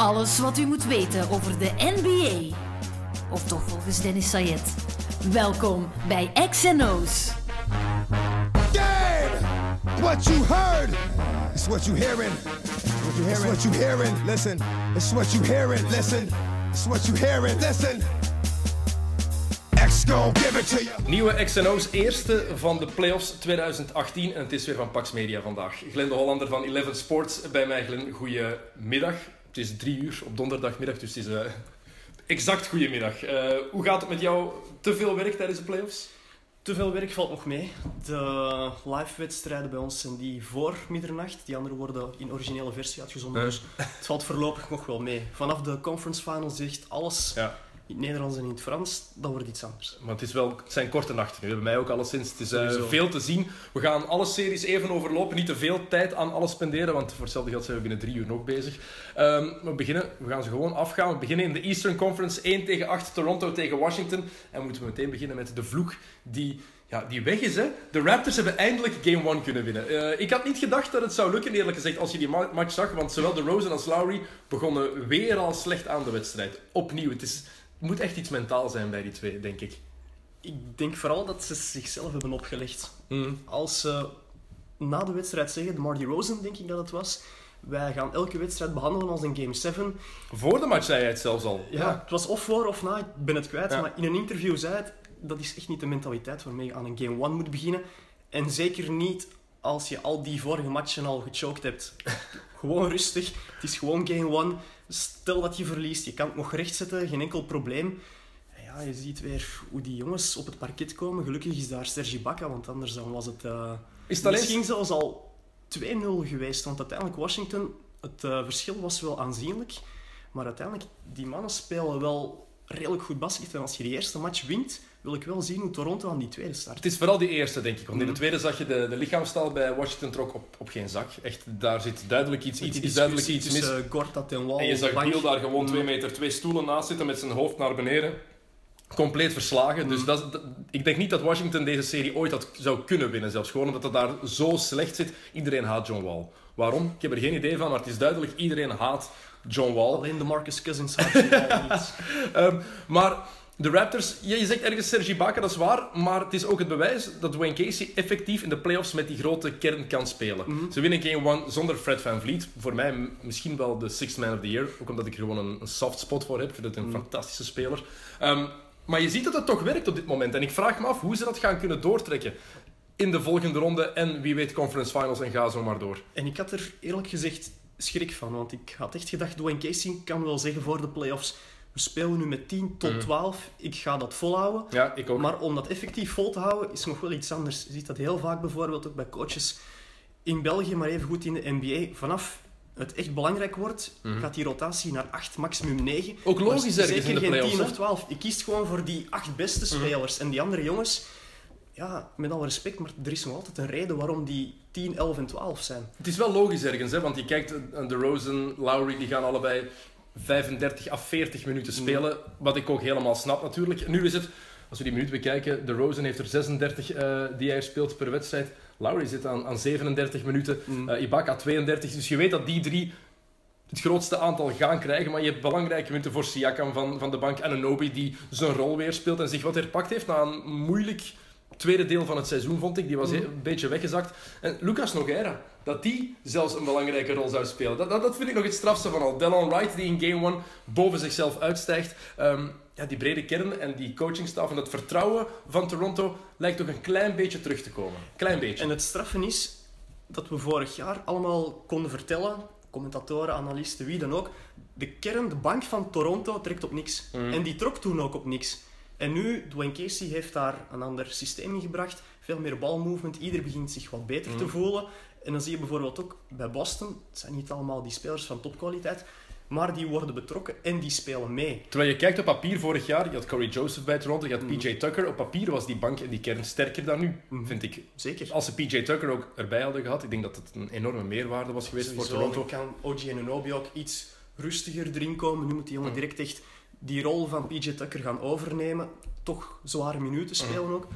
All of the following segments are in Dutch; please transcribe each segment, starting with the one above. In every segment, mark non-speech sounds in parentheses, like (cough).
Alles wat u moet weten over de NBA. Of toch volgens Dennis Sayed. Welkom bij XNO's. Game! What you heard is what you hearing. What you hearing? It's what you hearing. Listen. It's what you hearing. Listen. It's what you hearing. Listen. X gon' give it to you. Nieuwe XNO's eerste van de playoffs 2018 en het is weer van Pax Media vandaag. Glenn de Hollander van Eleven Sports bij mij. Glenn, goedemiddag. Het is drie uur op donderdagmiddag, dus het is eh, exact goedemiddag. Uh, hoe gaat het met jou? Te veel werk tijdens de playoffs? Te veel werk valt nog mee. De live-wedstrijden bij ons zijn die voor middernacht. Die andere worden in originele versie uitgezonden. Dus het valt voorlopig nog wel mee. Vanaf de conference finals zegt alles Ja. In het Nederlands en in het Frans. Dat wordt iets anders. Maar het, is wel, het zijn korte nachten nu, bij mij ook alleszins. Het is eh, veel te zien. We gaan alle series even overlopen, niet te veel tijd aan alles spenderen, want voor hetzelfde geld zijn we binnen drie uur nog bezig. Ehm, we, beginnen, we gaan ze gewoon afgaan. We beginnen in de Eastern Conference 1 tegen 8, Toronto tegen Washington. En moeten we meteen beginnen met de vloek die, ja, die weg is. Hè? De Raptors hebben eindelijk Game 1 kunnen winnen. Eh, ik had niet gedacht dat het zou lukken, eerlijk gezegd, als je die ma- match zag. Want zowel de Rosen als Lowry begonnen weer al slecht aan de wedstrijd. Opnieuw. Het, is, moet echt iets mentaal zijn bij die twee, denk ik. Ik denk vooral dat ze zichzelf hebben opgelegd. Mm. Als ze na de wedstrijd zeggen, de Marty Rosen denk ik dat het was, wij gaan elke wedstrijd behandelen als een Game 7. Voor de match zei hij het zelfs al. Ja, het was of voor of na, ik ben het kwijt. Ja. Maar in een interview zei het, dat is echt niet de mentaliteit waarmee je aan een Game 1 moet beginnen. En zeker niet als je al die vorige matchen al gechoked hebt. (laughs) gewoon rustig, het is gewoon Game 1. Stel dat je verliest, je kan het nog rechtzetten, geen enkel probleem. En Ja, je ziet weer hoe die jongens op het parket komen. Gelukkig is daar Sergi Bakka, want anders dan was het... eh, Is het alleen... Misschien zelfs al 2-0 geweest, want uiteindelijk Washington, het eh, verschil was wel aanzienlijk. Maar uiteindelijk, die mannen spelen wel redelijk goed basket. En als je die eerste match wint, wil ik wel zien hoe Toronto aan die tweede start. Het is vooral die eerste, denk ik. Want in de Mhm. tweede zag je de, de lichaamstaal bij Washington trok op, op geen zak. Echt, daar zit duidelijk iets, iets, duidelijk iets mis. Gortat en Wall. En je zag bank. Daar gewoon twee meter twee stoelen naast zitten met zijn hoofd naar beneden. Compleet verslagen. Dus Mhm. dat, ik denk niet dat Washington deze serie ooit had, zou kunnen winnen. Zelfs gewoon omdat het daar zo slecht zit. Iedereen haat John Wall. Waarom? Ik heb er geen idee van, maar het is duidelijk. Iedereen haat John Wall. Alleen de Marcus Cousins (laughs) je al niet. Ehm, maar de Raptors, ja, je zegt ergens Sergi Baca, dat is waar. Maar het is ook het bewijs dat Dwayne Casey effectief in de playoffs met die grote kern kan spelen. Mhm. Ze winnen Game 1 zonder Fred Van Vliet. Voor mij misschien wel de Sixth Man of the Year. Ook omdat ik er gewoon een, een soft spot voor heb. Ik vind het een Mhm. fantastische speler. Ehm, maar je ziet dat het toch werkt op dit moment. En ik vraag me af hoe ze dat gaan kunnen doortrekken. In de volgende ronde en wie weet conference finals en ga zo maar door. En ik had er eerlijk gezegd schrik van, want ik had echt gedacht, Dwayne Casey kan wel zeggen voor de playoffs, we spelen nu met 10 tot Mhm. 12, ik ga dat volhouden. Ja, ik ook. Maar om dat effectief vol te houden is nog wel iets anders. Je ziet dat heel vaak bijvoorbeeld ook bij coaches in België, maar even goed in de NBA. Vanaf het echt belangrijk wordt, Mhm. gaat die rotatie naar 8, maximum 9. Ook logisch ergens in Zeker de geen playoffs. 10 hè? of 12. Je kiest gewoon voor die acht beste Mhm. spelers. En die andere jongens, ja, met alle respect, maar er is nog altijd een reden waarom die 10, 11 en 12 zijn. Het is wel logisch ergens, hè, want je kijkt, eh, de Rosen, Lowry, die gaan allebei 35 à 40 minuten spelen. Wat ik ook helemaal snap natuurlijk. Nu is het, als we die minuut bekijken, de Rosen heeft er 36 eh, die hij speelt per wedstrijd. Lowry zit aan, aan 37 minuten, Mm. eh Ibaka 32. Dus je weet dat die drie het grootste aantal gaan krijgen. Maar je hebt belangrijke minuten voor Siakam van, van de bank en Anobi die zijn rol weer speelt en zich wat herpakt heeft na een moeilijk tweede deel van het seizoen, vond ik. Die was Mhm. een beetje weggezakt. En Lucas Nogueira, dat die zelfs een belangrijke rol zou spelen. Dat, dat, dat vind ik nog het strafste van al. Delon Wright, die in Game 1 boven zichzelf uitstijgt. Ehm, ja, die brede kern en die coachingstaf en dat vertrouwen van Toronto lijkt toch een klein beetje terug te komen. Klein beetje. En het straffen is dat we vorig jaar allemaal konden vertellen, commentatoren, analisten, wie dan ook, de kern, de bank van Toronto trekt op niks. Mhm. En die trok toen ook op niks. En nu, Dwayne Casey heeft daar een ander systeem in gebracht, veel meer balmovement, ieder begint zich wat beter te Mhm. voelen. En dan zie je bijvoorbeeld ook bij Boston, het zijn niet allemaal die spelers van topkwaliteit, maar die worden betrokken en die spelen mee. Terwijl je kijkt op papier vorig jaar, je had Corey Joseph bij Toronto, je had. PJ Tucker. Op papier was die bank en die kern sterker dan nu, Mhm. vind ik. Zeker. Als ze PJ Tucker ook erbij hadden gehad, ik denk dat het een enorme meerwaarde was geweest voor Toronto. dan kan OG Anunoby ook iets rustiger erin komen. Nu moet die jongen Mhm. direct echt die rol van PJ Tucker gaan overnemen. Toch zware minuten spelen ook.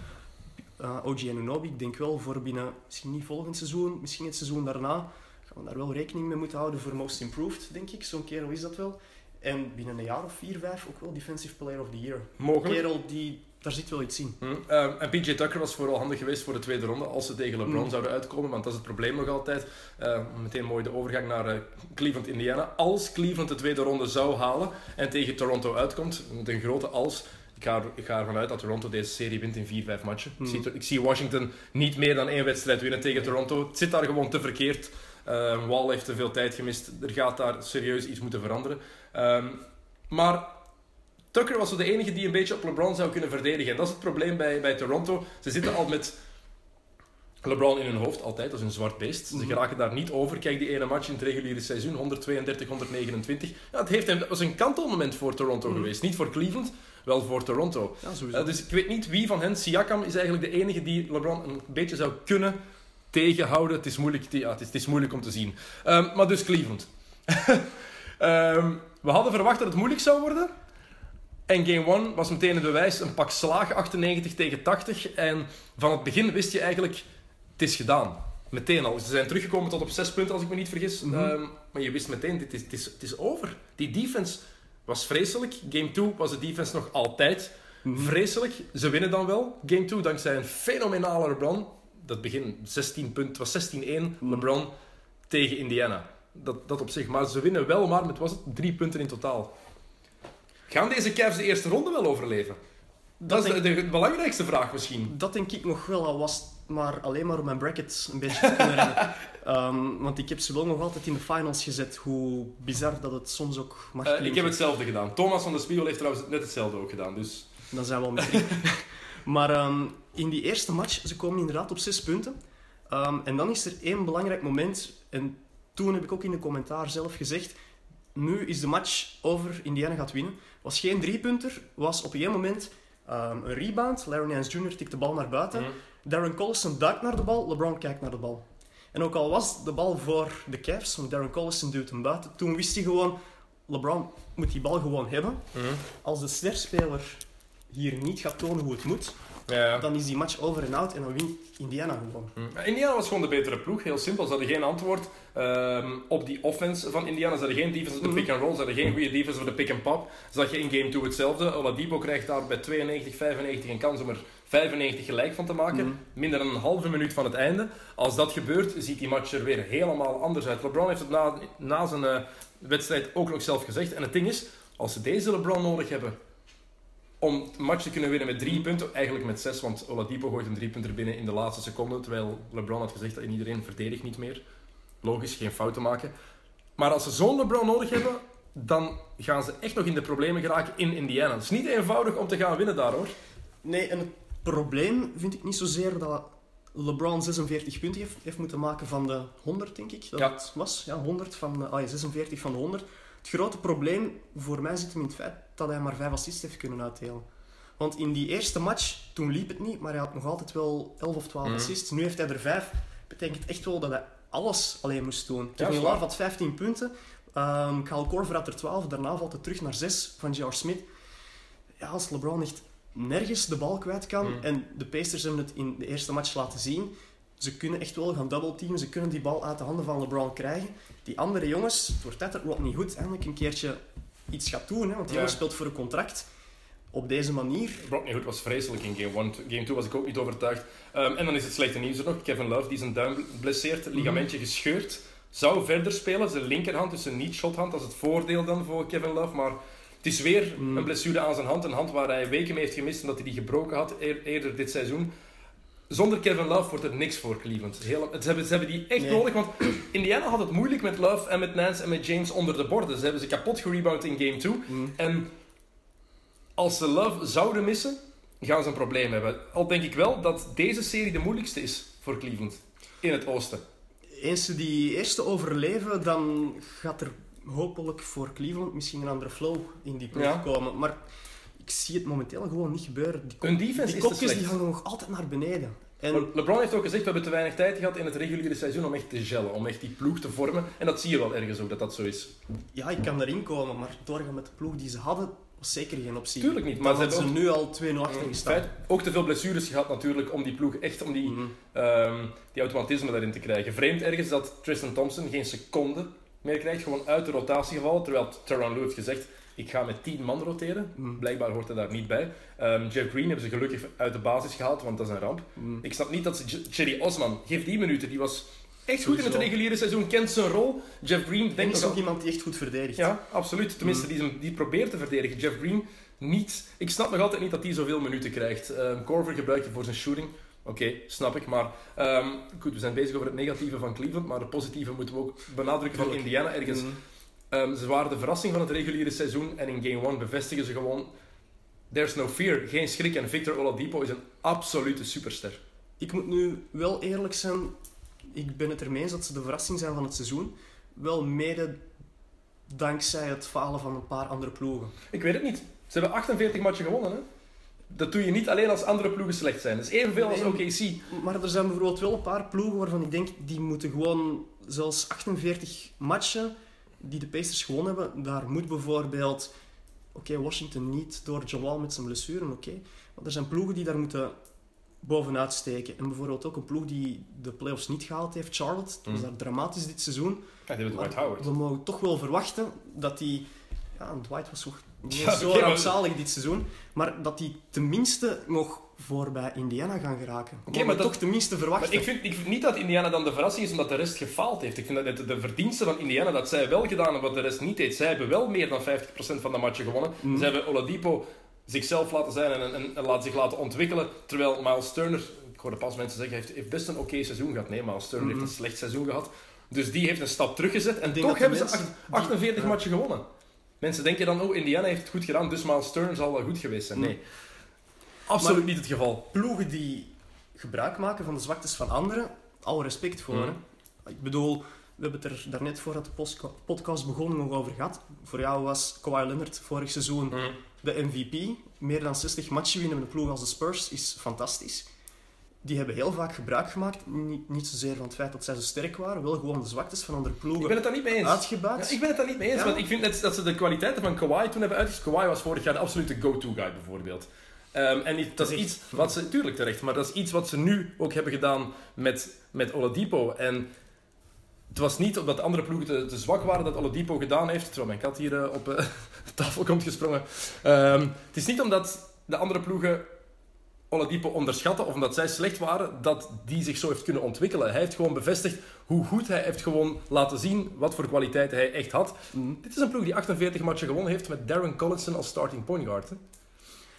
Uh, OG Anunoby, ik denk wel voor binnen, misschien niet volgend seizoen, misschien het seizoen daarna, gaan we daar wel rekening mee moeten houden voor Most Improved, denk ik. Zo'n kerel is dat wel. En binnen een jaar of vier, vijf ook wel Defensive Player of the Year. Een Mogelijk. kerel, die, daar zit wel iets in. Hm. Ehm, en PJ Tucker was vooral handig geweest voor de tweede ronde als ze tegen LeBron Mm. zouden uitkomen, want dat is het probleem nog altijd. Eh, meteen mooi de overgang naar eh, Cleveland, Indiana. Als Cleveland de tweede ronde zou halen en tegen Toronto uitkomt, met een grote als, ga, ik ga ervan uit dat Toronto deze serie wint in 4-5 matchen. Mm. Ik, zie, ik zie Washington niet meer dan één wedstrijd winnen tegen Toronto. Het zit daar gewoon te verkeerd. Ehm, Wall heeft te veel tijd gemist. Er gaat daar serieus iets moeten veranderen. Ehm, maar Tucker was zo de enige die een beetje op LeBron zou kunnen verdedigen. En dat is het probleem bij, bij Toronto. Ze zitten al met LeBron in hun hoofd, altijd, is een zwart beest. Ze Mhm. geraken daar niet over. Kijk, die ene match in het reguliere seizoen, 132, 129. Ja, het heeft hem, dat was een kantelmoment voor Toronto Mhm. geweest. Niet voor Cleveland, wel voor Toronto. Ja, sowieso. Eh, dus ik weet niet wie van hen, Siakam is eigenlijk de enige die LeBron een beetje zou kunnen tegenhouden. Het is moeilijk, ja, het is, het is moeilijk om te zien. Ehm, maar dus Cleveland. (laughs) Ehm, we hadden verwacht dat het moeilijk zou worden. En game 1 was meteen een bewijs, een pak slagen, 98 tegen 80. En van het begin wist je eigenlijk, het is gedaan. Meteen al. Ze zijn teruggekomen tot op 6 punten, als ik me niet vergis. Mhm. Ehm, maar je wist meteen, dit is, het, is, het is over. Die defense was vreselijk. Game 2 was de defense nog altijd Mhm. vreselijk. Ze winnen dan wel. Game 2 dankzij een fenomenale LeBron. Dat begin 16 punten, was 16-1 Mhm. LeBron tegen Indiana. Dat, dat op zich. Maar ze winnen wel maar met was het, drie punten in totaal. Gaan deze Cavs de eerste ronde wel overleven? Dat, is de, de belangrijkste vraag misschien. Dat denk ik nog wel, al was maar alleen maar om mijn brackets een beetje te kunnen redden. (laughs) Ehm, want ik heb ze wel nog altijd in de finals gezet, hoe bizar dat het soms ook mag Eh, ik heb hetzelfde gedaan. Thomas van der Spiegel heeft trouwens net hetzelfde ook gedaan. Dus Dan zijn we al met drie. (laughs) maar ehm, in die eerste match, ze komen inderdaad op zes punten. Ehm, en dan is er één belangrijk moment. En toen heb ik ook in de commentaar zelf gezegd... Nu is de match over, Indiana gaat winnen. Was geen driepunter, was op een gegeven moment een rebound. Larry Nance Jr. tikt de bal naar buiten. Mhm. Darren Collison duikt naar de bal, LeBron kijkt naar de bal. En ook al was de bal voor de Cavs, want Darren Collison duwt hem buiten, toen wist hij gewoon, LeBron moet die bal gewoon hebben. Mhm. Als de sterspeler hier niet gaat tonen hoe het moet, ja, dan is die match over en out en dan wint Indiana gewoon. Mhm. Indiana was gewoon de betere ploeg, heel simpel. Ze hadden geen antwoord ehm, op die offense van Indiana. Ze hadden geen defense op de Mhm. pick and roll. Ze hadden geen goede defense voor de pick and pop. Zag je in game 2 hetzelfde. Oladipo krijgt daar bij 92, 95 een kans om er 95 gelijk van te maken. Mhm. Minder dan een halve minuut van het einde. Als dat gebeurt, ziet die match er weer helemaal anders uit. LeBron heeft het na, na zijn eh, wedstrijd ook nog zelf gezegd. En het ding is, als ze deze LeBron nodig hebben om de match te kunnen winnen met drie punten, eigenlijk met zes, want Oladipo gooit een drie punter binnen in de laatste seconde, terwijl LeBron had gezegd dat iedereen verdedigt niet meer. Logisch, geen fouten maken. Maar als ze zo'n LeBron nodig hebben, dan gaan ze echt nog in de problemen geraken in Indiana. Het is niet eenvoudig om te gaan winnen daar, hoor. Nee, en het probleem vind ik niet zozeer dat LeBron 46 punten heeft, heeft moeten maken van de 100, denk ik. Dat Ja. het was. Ja, 100 van ah, ja, 46 van de 100. Het grote probleem voor mij zit hem in het feit dat hij maar 5 assists heeft kunnen uitdelen. Want in die eerste match, toen liep het niet, maar hij had nog altijd wel 11 of 12 Mhm. assists. Nu heeft hij er 5. Betekent echt wel dat hij alles alleen moest doen. Kevin. Love had 15 punten. Um, Kyle Korver had er 12. Daarna valt het terug naar 6 van J.R. Smith. Ja, als LeBron echt nergens de bal kwijt kan. Mhm. En de Pacers hebben het in de eerste match laten zien. Ze kunnen echt wel gaan double teamen. Ze kunnen die bal uit de handen van LeBron krijgen. Die andere jongens, het wordt tijd dat Rodney Hood eindelijk een keertje iets gaat doen. Hè, want die Ja. jongen speelt voor een contract. Op deze manier. Rodney Hood was vreselijk in game 1. Game 2 was ik ook niet overtuigd. Ehm, en dan is het slechte nieuws er nog. Kevin Love, die zijn duim blesseert, ligamentje gescheurd. Zou verder spelen, zijn linkerhand, dus een niet-shothand. Dat is het voordeel dan voor Kevin Love. Maar het is weer Mm. een blessure aan zijn hand. Een hand waar hij weken mee heeft gemist omdat hij die gebroken had eer- eerder dit seizoen. Zonder Kevin Love wordt er niks voor Cleveland. Heel, ze, hebben, ze hebben die echt Nee. nodig, want Indiana had het moeilijk met Love en met Nance en met James onder de borden. Ze hebben ze kapot gerebound in game 2. En als ze Love zouden missen, gaan ze een probleem hebben. Al denk ik wel dat deze serie de moeilijkste is voor Cleveland. In het oosten. Eens ze die eerste overleven, dan gaat er hopelijk voor Cleveland misschien een andere flow in die ploeg Ja. komen. Maar ik zie het momenteel gewoon niet gebeuren. Die, Hun defense die is te kopjes die hangen nog altijd naar beneden. En LeBron heeft ook gezegd, we hebben te weinig tijd gehad in het reguliere seizoen om echt te gellen. Om echt die ploeg te vormen. En dat zie je wel ergens ook, dat dat zo is. ja, ik kan erin komen, maar doorgaan met de ploeg die ze hadden, was zeker geen optie. Tuurlijk niet, maar ze hadden ze hebben nu al 2-0 achter In gestaan. ook te veel blessures gehad natuurlijk om die ploeg echt om die, Mhm. ehm, die automatisme daarin te krijgen. Vreemd ergens dat Tristan Thompson geen seconde meer krijgt, gewoon uit de rotatie gevallen. Terwijl Teron Lue heeft gezegd, ik ga met 10 man roteren. Mhm. Blijkbaar hoort hij daar niet bij. Ehm, Jeff Green hebben ze gelukkig uit de basis gehaald, want dat is een ramp. Mhm. Ik snap niet dat ze... J- Cherry Osman, geef die minuten. Die was echt goed in het reguliere seizoen, kent zijn rol. Jeff Green En denkt is nog ook iemand die echt goed verdedigt. ja, absoluut. Tenminste, Mhm. die, die probeert te verdedigen. Jeff Green niet. Ik snap nog altijd niet dat hij zoveel minuten krijgt. Ehm Corver gebruikt je voor zijn shooting. Oké, snap ik. Maar ehm, goed, we zijn bezig over het negatieve van Cleveland. Maar het positieve moeten we ook benadrukken van. Indiana ergens. Mhm. Ehm, ze waren de verrassing van het reguliere seizoen. En in game 1 bevestigen ze gewoon... There's no fear. Geen schrik. En Victor Oladipo is een absolute superster. Ik moet nu wel eerlijk zijn. Ik ben het ermee eens dat ze de verrassing zijn van het seizoen. Wel mede dankzij het falen van een paar andere ploegen. Ik weet het niet. Ze hebben 48 matchen gewonnen. Hè? Dat doe je niet alleen als andere ploegen slecht zijn. Dat is evenveel als. OKC. Maar er zijn bijvoorbeeld wel een paar ploegen waarvan ik denk die moeten gewoon zelfs 48 matchen die de Pacers gewonnen hebben. Daar moet bijvoorbeeld, oké, Washington niet door Jamal met zijn blessure, oké. Maar er zijn ploegen die daar moeten bovenuit steken. En bijvoorbeeld ook een ploeg die de playoffs niet gehaald heeft, Charlotte. Dat was Mm. daar dramatisch dit seizoen. Ja, die hebben Dwight Howard. We mogen toch wel verwachten dat die... Ja, en Dwight was toch niet Ja, zo maar- rampzalig dit seizoen. Maar dat die tenminste nog voor bij Indiana gaan geraken. Oké, maar maar dat- toch tenminste verwachten. Maar ik vind, ik vind niet dat Indiana dan de verrassing is omdat de rest gefaald heeft. Ik vind dat de verdienste van Indiana dat zij wel gedaan hebben wat de rest niet deed. Zij hebben wel meer dan 50% van de matchen gewonnen. Mhm. Zij hebben Oladipo zichzelf laten zijn en, en, zich laten ontwikkelen. Terwijl Miles Turner, ik hoorde pas mensen zeggen, heeft, heeft best een oké seizoen gehad. Nee, Miles Turner Mhm. heeft een slecht seizoen gehad. Dus die heeft een stap teruggezet en toch hebben ze mensen acht- 48 ja. matchen gewonnen. Mensen denken dan, oh, Indiana heeft het goed gedaan, dus Miles Turner zal wel goed geweest zijn. Nee, absoluut Maar- niet het geval. ploegen die gebruik maken van de zwaktes van anderen, al respect voor. Mhm. hè. Ik bedoel, we hebben het er daarnet voordat de podcast begon nog over gehad. Voor jou was Kawhi Leonard vorig seizoen Mhm. de MVP. Meer dan 60 matchen winnen met een ploeg als de Spurs is fantastisch. Die hebben heel vaak gebruik gemaakt, niet, niet zozeer van het feit dat zij zo sterk waren, wel gewoon de zwaktes van andere Ik ben ploegen het daar niet mee eens. uitgebuit. Ja, ik ben het daar niet mee eens, Ja. want ik vind net dat ze de kwaliteiten van Kawhi toen hebben uitgezocht. Kawhi was vorig jaar de absolute go-to-guy, bijvoorbeeld. Ehm, en dat is iets wat ze, tuurlijk terecht, maar dat is iets wat ze nu ook hebben gedaan met, met Oladipo. En het was niet omdat de andere ploegen te, te zwak waren dat Oladipo gedaan heeft, terwijl mijn kat hier eh, op de (laughs) tafel komt gesprongen. Ehm, het is niet omdat de andere ploegen Oladipo onderschatten of omdat zij slecht waren, dat die zich zo heeft kunnen ontwikkelen. Hij heeft gewoon bevestigd hoe goed hij heeft gewoon laten zien wat voor kwaliteiten hij echt had. Mhm. Dit is een ploeg die 48 matchen gewonnen heeft met Darren Collison als starting point guard. Hè.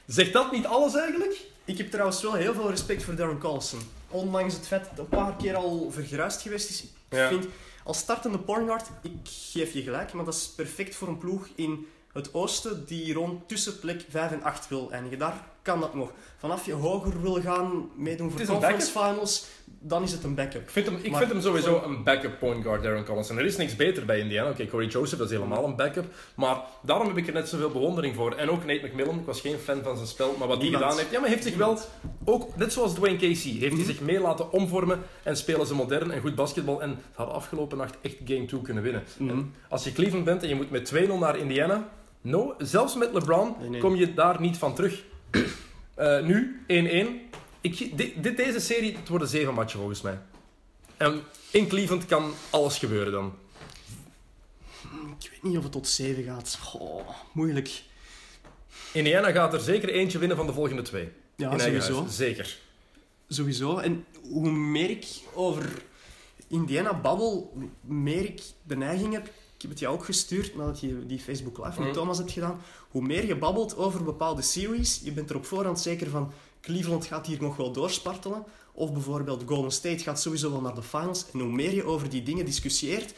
Zegt dat niet alles eigenlijk? Ik heb trouwens wel heel veel respect voor Darren Collison. Ondanks het feit dat het een paar keer al vergruist geweest is. Ik vind, als startende point guard, ik geef je gelijk, maar dat is perfect voor een ploeg in het oosten die rond tussen plek 5 en 8 wil eindigen. Daar kan dat nog. Vanaf je hoger wil gaan meedoen voor conference finals, dan is het een backup. Ik vind hem, ik Maar vind hem sowieso een backup point guard, Darren Collison. Er is niks beter bij Indiana. Oké, Corey Joseph dat is helemaal een backup. Maar daarom heb ik er net zoveel bewondering voor. En ook Nate McMillan. Ik was geen fan van zijn spel. Maar wat hij gedaan heeft... Ja, maar hij heeft zich wel... Ook, net zoals Dwayne Casey, heeft Mhm. hij zich mee laten omvormen. En spelen ze modern en goed basketbal. En hadden afgelopen nacht echt game 2 kunnen winnen. Mhm. En als je Cleveland bent en je moet met 2-0 naar Indiana... No, zelfs met LeBron Nee, nee. kom je daar niet van terug. Eh, nu, 1-1. Ik, dit, dit, deze serie, het worden zeven matchen volgens mij. En in Cleveland kan alles gebeuren dan. Ik weet niet of het tot 7 gaat. Oh, moeilijk. Indiana gaat er zeker eentje winnen van de volgende twee. Ja, in sowieso. huis. Zeker. Sowieso. En hoe meer ik over Indiana babbel, hoe meer ik de neiging heb... Heb het jou ook gestuurd nadat je die Facebook Live met Mhm. Thomas hebt gedaan. Hoe meer je babbelt over bepaalde series, je bent er op voorhand zeker van Cleveland gaat hier nog wel doorspartelen. Of bijvoorbeeld Golden State gaat sowieso wel naar de finals. En hoe meer je over die dingen discussieert,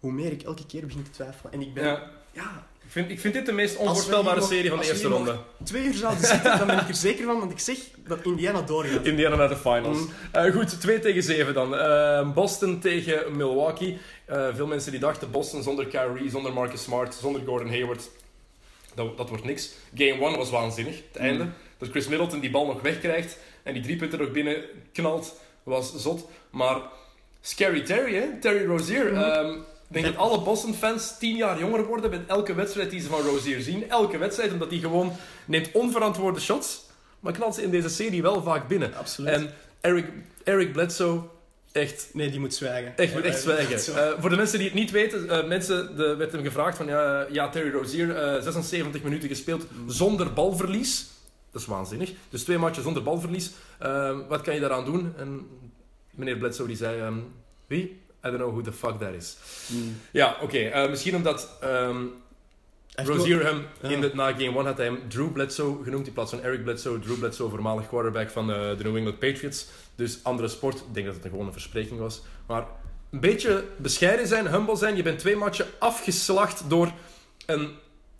hoe meer ik elke keer begin te twijfelen. En ik ben... Ja, ja ik, vind, ik vind dit de meest onvoorspelbare nog- serie van de eerste nog- ronde. twee uur zouden zitten, dan ben ik er zeker van dat ik zeg dat Indiana doorgaat. Indiana naar de finals. Mm. Eh, goed, 2 tegen 7 dan. Eh, Boston tegen Milwaukee. Eh, veel mensen die dachten Boston zonder Kyrie, zonder Marcus Smart, zonder Gordon Hayward. Dat, dat wordt niks. Game 1 was waanzinnig, het Mm. einde. Dat Chris Middleton die bal nog wegkrijgt en die drie punten er ook binnen knalt, was zot. Maar Scary Terry, hè? Terry Rozier. Mm. ehm, denk dat alle Boston-fans tien jaar jonger worden met elke wedstrijd die ze van Rozier zien. Elke wedstrijd, omdat hij gewoon neemt onverantwoorde shots, maar knalt ze in deze serie wel vaak binnen. Absoluut. En Eric, Eric Bledsoe, echt Nee, die moet zwijgen. Echt, moet echt zwijgen. Eh, voor de mensen die het niet weten, eh, mensen, de, werd hem gevraagd van ja, ja Terry Rozier, eh, 76 minuten gespeeld zonder balverlies. Dat is waanzinnig. Dus twee matchen zonder balverlies. Eh, wat kan je daaraan doen? En meneer Bledsoe die zei, ehm, wie? I don't know who the fuck that is. Mm. Ja, oké. eh, misschien omdat Rozier hem Ja. in de, na game 1 had hij hem Drew Bledsoe genoemd in plaats van Eric Bledsoe. Drew Bledsoe, voormalig quarterback van eh, de New England Patriots. Dus andere sport. Ik denk dat het gewoon een verspreking was. Maar een beetje bescheiden zijn, humble zijn. Je bent twee matchen afgeslacht door een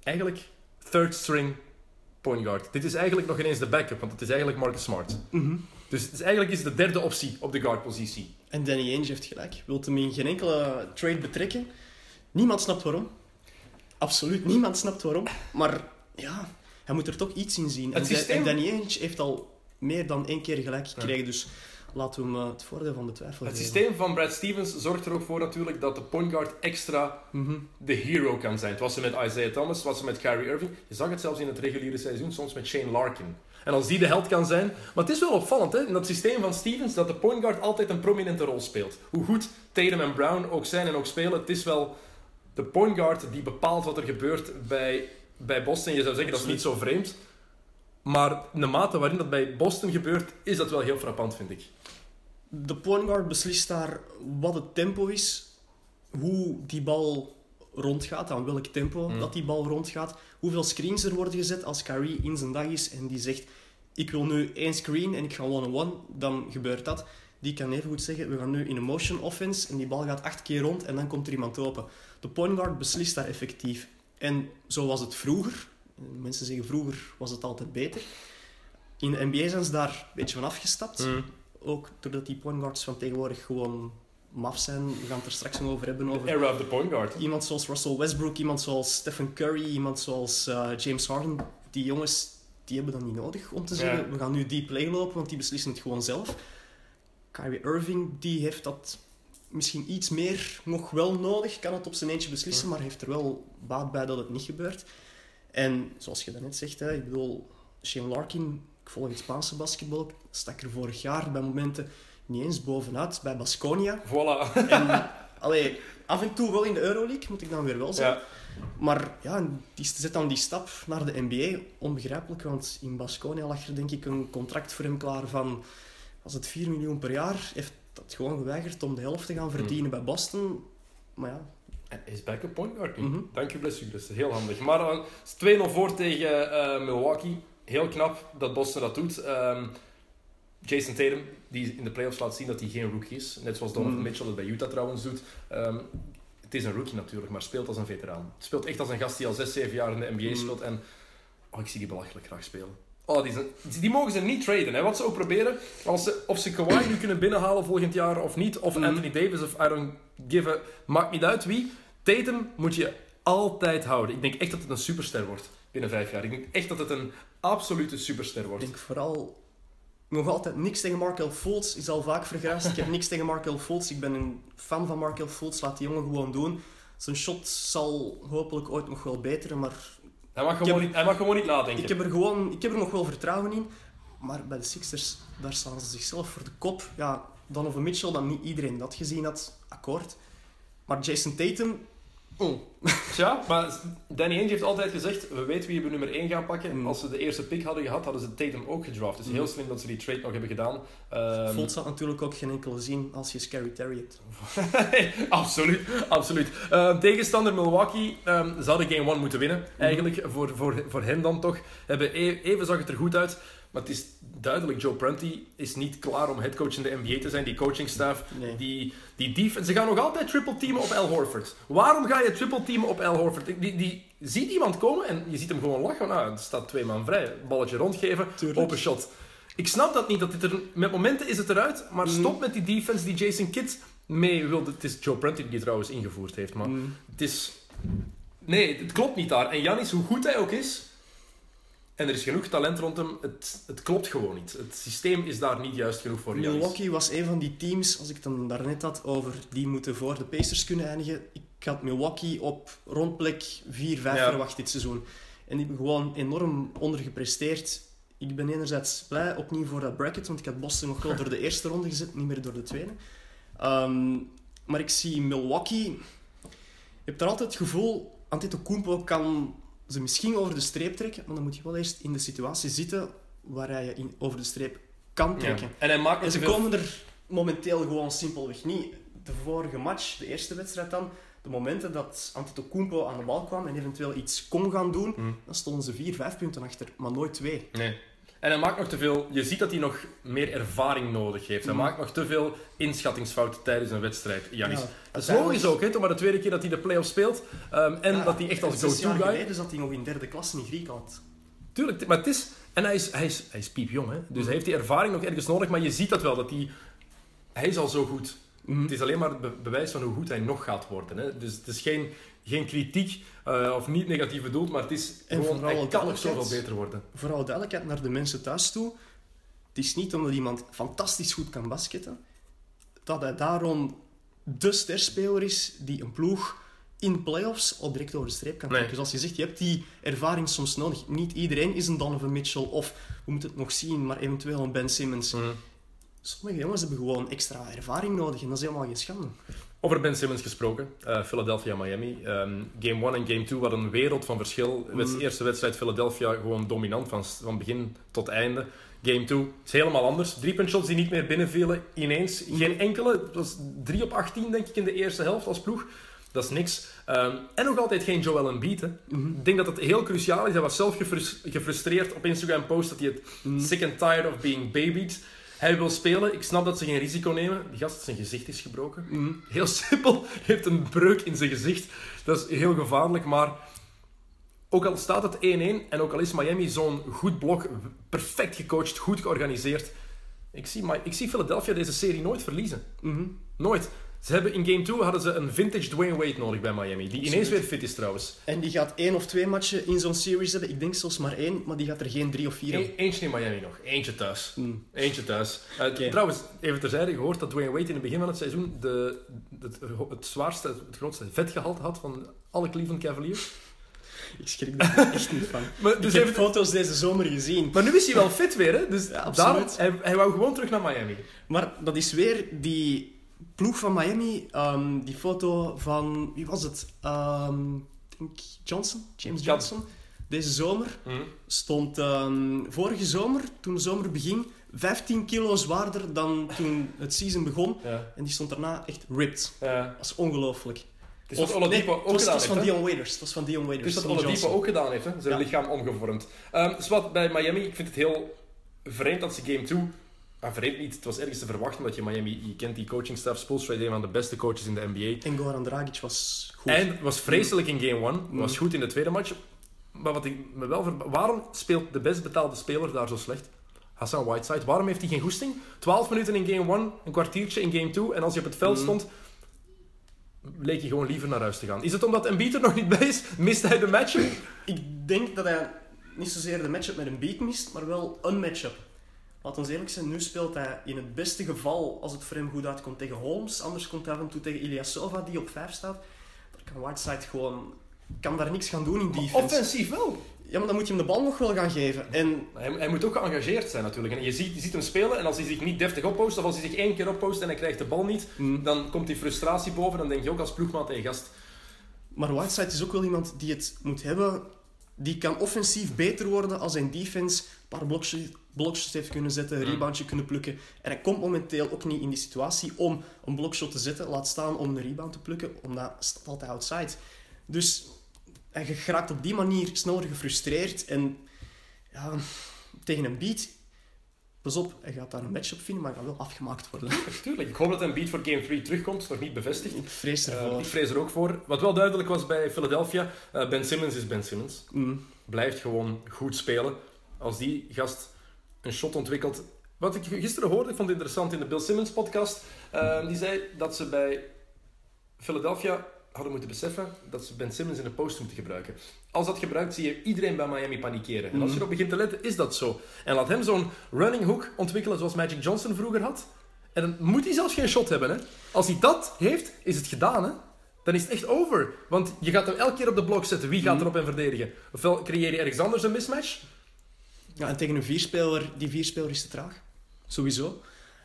eigenlijk third string point guard. Dit is eigenlijk nog ineens de backup, want het is eigenlijk Marcus Smart. Mhm. Dus het is eigenlijk is de derde optie op de guard-positie. En Danny Ainge heeft gelijk. Wilt hem in geen enkele trade betrekken. Niemand snapt waarom. Absoluut niemand snapt waarom. Maar ja, hij moet er toch iets in zien. En, Da- systeem- en Danny Ainge heeft al meer dan één keer gelijk gekregen. Dus laten we hem eh, het voordeel van de twijfel Het geven. systeem van Brad Stevens zorgt er ook voor natuurlijk dat de point guard extra Mhm. de hero kan zijn. Het was ze met Isaiah Thomas, het was ze met Kyrie Irving. Je zag het zelfs in het reguliere seizoen, soms met Shane Larkin. En als die de held kan zijn... Maar het is wel opvallend, hè, in dat systeem van Stevens, dat de point guard altijd een prominente rol speelt. Hoe goed Tatum en Brown ook zijn en ook spelen, het is wel de point guard die bepaalt wat er gebeurt bij, bij Boston. Je zou zeggen, dat is niet zo vreemd. Maar de mate waarin dat bij Boston gebeurt, is dat wel heel frappant, vind ik. De point guard beslist daar wat het tempo is, hoe die bal rondgaat, aan welk tempo Mm. dat die bal rondgaat, hoeveel screens er worden gezet als Kyrie in zijn dag is en die zegt ik wil nu één screen en ik ga one-on-one, dan gebeurt dat. Die kan even goed zeggen, we gaan nu in een motion offense en die bal gaat acht keer rond en dan komt er iemand open. De point guard beslist daar effectief. En zo was het vroeger. Mensen zeggen vroeger was het altijd beter. In de NBA zijn ze daar een beetje van afgestapt. Ook doordat die point guards van tegenwoordig gewoon maf zijn. We gaan het er straks nog over hebben. Over Era of the point guard. iemand zoals Russell Westbrook, iemand zoals Stephen Curry, iemand zoals eh, James Harden. Die jongens die hebben dat niet nodig om te zeggen: Ja. we gaan nu die play lopen, want die beslissen het gewoon zelf. Kyrie Irving die heeft dat misschien iets meer nog wel nodig, kan het op zijn eentje beslissen, maar heeft er wel baat bij dat het niet gebeurt. En zoals je daarnet zegt, hè, ik bedoel, Shane Larkin, ik volg het Spaanse basketbal, stak er vorig jaar bij momenten niet eens bovenuit bij Basconia. Voilà. En allee, af en toe wel in de Euroleague, moet ik dan weer wel zeggen. Ja. Maar ja, die zet dan die stap naar de NBA. Onbegrijpelijk, want in Basconia lag er denk ik een contract voor hem klaar van... Was het 4 miljoen per jaar? Heeft dat gewoon geweigerd om de helft te gaan verdienen bij Boston. Maar ja, Hij is backup point guard nu. Mhm. Dank je is heel handig. Maar is 2-0 voor tegen eh, Milwaukee. Heel knap dat Boston dat doet. Ehm, Jason Tatum, die in de playoffs laat zien dat hij geen rookie is. Net zoals Donovan Mhm. Mitchell het bij Utah trouwens doet. Ehm, het is een rookie natuurlijk, maar speelt als een veteraan. Speelt echt als een gast die al 6, 7 jaar in de NBA Mhm. speelt. En oh, ik zie die belachelijk graag spelen. Oh, die, zijn- die mogen ze niet traden. Hè. Wat ze ook proberen, als ze, of ze Kawhi nu kunnen binnenhalen volgend jaar of niet, of Mhm. Anthony Davis of I don't give a... Maakt niet uit wie. Tatum moet je altijd houden. Ik denk echt dat het een superster wordt binnen vijf jaar. Ik denk echt dat het een absolute superster ik wordt. denk vooral... Nog altijd niks tegen Markel Fultz. Is al vaak vergrast. Ik heb niks tegen Markel Fultz. Ik ben een fan van Markel Fultz. Laat die jongen gewoon doen. Zijn shot zal hopelijk ooit nog wel beteren, maar Hij mag gewoon, heb- niet, hij mag gewoon niet nadenken. Ik heb er gewoon, ik heb er nog wel vertrouwen in. Maar bij de Sixers, daar staan ze zichzelf voor de kop. Ja, Donovan Mitchell, dat niet iedereen dat gezien had, akkoord. Maar Jason Tatum, oh. Tja, maar Danny Ainge heeft altijd gezegd, we weten wie we nummer 1 gaan pakken. Mm. Als ze de eerste pick hadden gehad, hadden ze Tatum ook gedraft. Dus Mm. heel slim dat ze die trade nog hebben gedaan. Ehm, Fultz had natuurlijk ook geen enkele zin als je Scary Terry hebt. (laughs) absoluut, absoluut. Ehm, tegenstander Milwaukee, ehm, ze hadden game 1 moeten winnen. Eigenlijk, voor, voor, voor hen dan toch. Hebben e- even zag het er goed uit. Maar het is duidelijk, Joe Prunty is niet klaar om headcoach in de NBA te zijn. Die coachingstaff, Nee. die, die defense. Ze gaan nog altijd triple teamen op Al Horford. Waarom ga je triple teamen op Al Horford? Die, die ziet iemand komen en je ziet hem gewoon lachen. Nou, er staat twee man vrij. Balletje rondgeven, Tuurlijk. open shot. Ik snap dat niet. Dat dit er, met momenten is het eruit. Maar Mm. stop met die defense die Jason Kidd mee wilde. Het is Joe Prunty die die trouwens ingevoerd heeft. Maar Mm. het is... Nee, het klopt niet daar. En Janis, hoe goed hij ook is... En er is genoeg talent rond hem. Het, het klopt gewoon niet. Het systeem is daar niet juist genoeg voor. Milwaukee was een van die teams, als ik het dan daarnet had over die moeten voor de Pacers kunnen eindigen. Ik ik had Milwaukee op rondplek 4, 5 Ja. verwacht dit seizoen. En die hebben gewoon enorm ondergepresteerd. Ik ben enerzijds blij opnieuw voor dat bracket, want ik had Boston nog wel (laughs) door de eerste ronde gezet, niet meer door de tweede. Ehm, maar ik zie Milwaukee... Je hebt er altijd het gevoel, Antetokounmpo kan ze misschien over de streep trekken, maar dan moet je wel eerst in de situatie zitten waar hij je in, over de streep kan Ja. trekken. En hij maakt En ze komen er momenteel gewoon simpelweg niet. De vorige match, de eerste wedstrijd dan, de momenten dat Antetokounmpo aan de bal kwam en eventueel iets kon gaan doen, Hmm. dan stonden ze vier, vijf punten achter, maar nooit twee. Nee. En hij maakt nog te veel... Je ziet dat hij nog meer ervaring nodig heeft. Hij Mhm. maakt nog te veel inschattingsfouten tijdens een wedstrijd, Janis. Ja, dat is logisch ook, hè, maar de tweede keer dat hij de play-offs speelt. Ehm, en Ja, dat hij echt als go-to guy... geleden zat hij nog in derde klas in Griekenland. Tuurlijk, maar het is... En hij is, hij is, hij is piepjong, hè. Dus hij heeft die ervaring nog ergens nodig, maar je ziet dat wel, dat hij... Hij is al zo goed. Mhm. Het is alleen maar het be- bewijs van hoe goed hij nog gaat worden. Hè. Dus het is geen, geen kritiek eh, of niet negatief bedoeld, maar het is En gewoon... vooral kan nog zoveel beter worden. Vooral duidelijkheid naar de mensen thuis toe. Het is niet omdat iemand fantastisch goed kan basketten, dat hij daarom de sterspeler is die een ploeg in playoffs al direct over de streep kan Nee. trekken. Zoals je zegt, je hebt die ervaring soms nodig. Niet iedereen is een Donovan Mitchell of, we moeten het nog zien, maar eventueel een Ben Simmons. Mhm. Sommige jongens hebben gewoon extra ervaring nodig en dat is helemaal geen schande. Over Ben Simmons gesproken, eh, Philadelphia-Miami. Ehm, game 1 en game 2 hadden een wereld van verschil. Mm. De eerste wedstrijd Philadelphia gewoon dominant van, van begin tot einde. Game 2 is helemaal anders. Drie shots die niet meer binnenvielen ineens. Geen enkele. Het was 3 op 18 denk ik in de eerste helft als ploeg. Dat is niks. Ehm, en nog altijd geen Joel Embiid. Hè. Ik denk dat het heel cruciaal is. Hij was zelf gefrus- gefrustreerd op Instagram post dat hij het sick and tired of being babied. Hij wil spelen. Ik snap dat ze geen risico nemen. Die gast, zijn gezicht is gebroken. Heel simpel. Hij heeft een breuk in zijn gezicht. Dat is heel gevaarlijk, maar... Ook al staat het 1-1 en ook al is Miami zo'n goed blok, perfect gecoacht, goed georganiseerd. Ik zie, ik zie Philadelphia deze serie nooit verliezen. Nooit. Ze hebben in game 2 hadden ze een vintage Dwayne Wade nodig bij Miami. Die ineens weer fit is trouwens. En die gaat één of twee matchen in zo'n series hebben. Ik denk zelfs maar één, maar die gaat er geen drie of vier hebben. Eentje in Miami nog. Eentje thuis. Mm. Eentje thuis. Eh. Trouwens, even terzijde gehoord dat Dwayne Wade in het begin van het seizoen de, het, het zwaarste, het grootste vetgehalte had van alle Cleveland Cavaliers. Ik schrik daar (laughs) echt niet van. Maar, Ik dus heb even- foto's deze zomer gezien. maar nu is hij wel fit weer, hè? Dus Ja, daarom, hij, hij wou gewoon terug naar Miami. Maar dat is weer die ploeg van Miami. ehm, die foto van, wie was het? Ehm, ik denk Johnson, James. Johnson. Deze zomer stond ehm, vorige zomer, toen de zomer begin, 15 kilo zwaarder dan toen het season begon. Ja. En die stond daarna echt ripped. Ja. Dat is ongelooflijk. Het is wat Oladipo nee, ook het was, gedaan het was heeft. van? Dion Waiters. Het was van Dion Waiters. Dus dat niet Oladipo Johnson. ook gedaan heeft, hè? zijn Ja. lichaam omgevormd. Ehm dus wat bij Miami, ik vind het heel vreemd dat ze game 2... Ah, vreemd niet, het was ergens te verwachten, omdat je Miami, je kent die coachingstaf, Spoelstra is een van de beste coaches in de NBA. En Goran Dragic was goed. En was vreselijk in game 1, Mm. was goed in de tweede match. Maar wat ik me wel waarom speelt de best betaalde speler daar zo slecht? Hassan Whiteside. Waarom heeft hij geen goesting? 12 minuten in game 1, een kwartiertje in game 2. En als je op het veld Mm. stond, leek je gewoon liever naar huis te gaan. Is het omdat Embiid er nog niet bij is? Mist hij de match? Ik denk dat hij niet zozeer de matchup met een beat mist, maar wel een matchup. Laat ons eerlijk zijn, nu speelt hij in het beste geval, als het voor hem goed uitkomt, tegen Holmes. Anders komt hij af en toe tegen Ilyasova, die op 5 staat. Daar kan Whiteside gewoon... Kan daar niks gaan doen in defense. Offensief wel. Ja, maar dan moet je hem de bal nog wel gaan geven. En Hij, hij moet ook geëngageerd zijn natuurlijk. En je ziet, je ziet hem spelen en als hij zich niet deftig oppost, of als hij zich één keer oppost en hij krijgt de bal niet, Mm. dan komt die frustratie boven. Dan denk je ook als ploegmaat, hey gast, Maar Whiteside is ook wel iemand die het moet hebben. Die kan offensief beter worden als hij in defense een paar blokjes, blokjes heeft kunnen zetten, een reboundje kunnen plukken. En hij komt momenteel ook niet in die situatie om een blokshot te zetten, laat staan om een rebound te plukken, omdat hij staat altijd outside. Dus hij geraakt op die manier sneller gefrustreerd en ja, tegen een beat. Pas op, hij gaat daar een match op vinden, maar gaat wel afgemaakt worden. Tuurlijk, ik hoop dat Embiid voor game 3 terugkomt. Nog niet bevestigd. Ik vrees Eh, ik vrees er ook voor. Wat wel duidelijk was bij Philadelphia, eh, Ben Simmons is Ben Simmons. Mm. Blijft gewoon goed spelen. Als die gast een shot ontwikkelt... Wat ik gisteren hoorde, ik vond het interessant in de Bill Simmons podcast. eh, die zei dat ze bij Philadelphia hadden moeten beseffen dat ze Ben Simmons in de post moeten gebruiken. Als dat gebruikt, zie je iedereen bij Miami panikeren. En als je erop begint te letten, is dat zo. En laat hem zo'n running hook ontwikkelen zoals Magic Johnson vroeger had. En dan moet hij zelfs geen shot hebben. Hè. Als hij dat heeft, is het gedaan. Hè. dan is het echt over. Want je gaat hem elke keer op de blok zetten. Wie Mhm. gaat erop en verdedigen? Ofwel creëer je ergens anders een mismatch. Ja, en tegen een vierspeler, die vierspeler is te traag. Sowieso.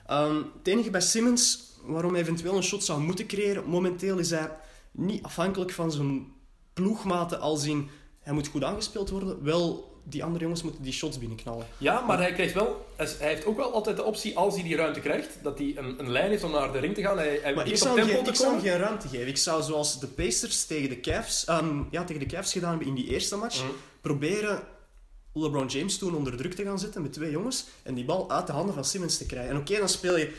Ehm, het enige bij Simmons, waarom hij eventueel een shot zou moeten creëren, momenteel is hij niet afhankelijk van zijn ploegmaten als in hij moet goed aangespeeld worden. Wel, die andere jongens moeten die shots binnenknallen. Ja, maar hij, krijgt wel, hij heeft ook wel altijd de optie, als hij die ruimte krijgt, dat hij een, een lijn heeft om naar de ring te gaan. Hij, hij Maar ik zou, geen, ik zou hem geen ruimte geven. Ik zou zoals de Pacers tegen de Cavs, ehm, ja, tegen de Cavs gedaan hebben in die eerste match, Mhm. proberen LeBron James toen onder druk te gaan zetten met twee jongens en die bal uit de handen van Simmons te krijgen. En oké, dan speel je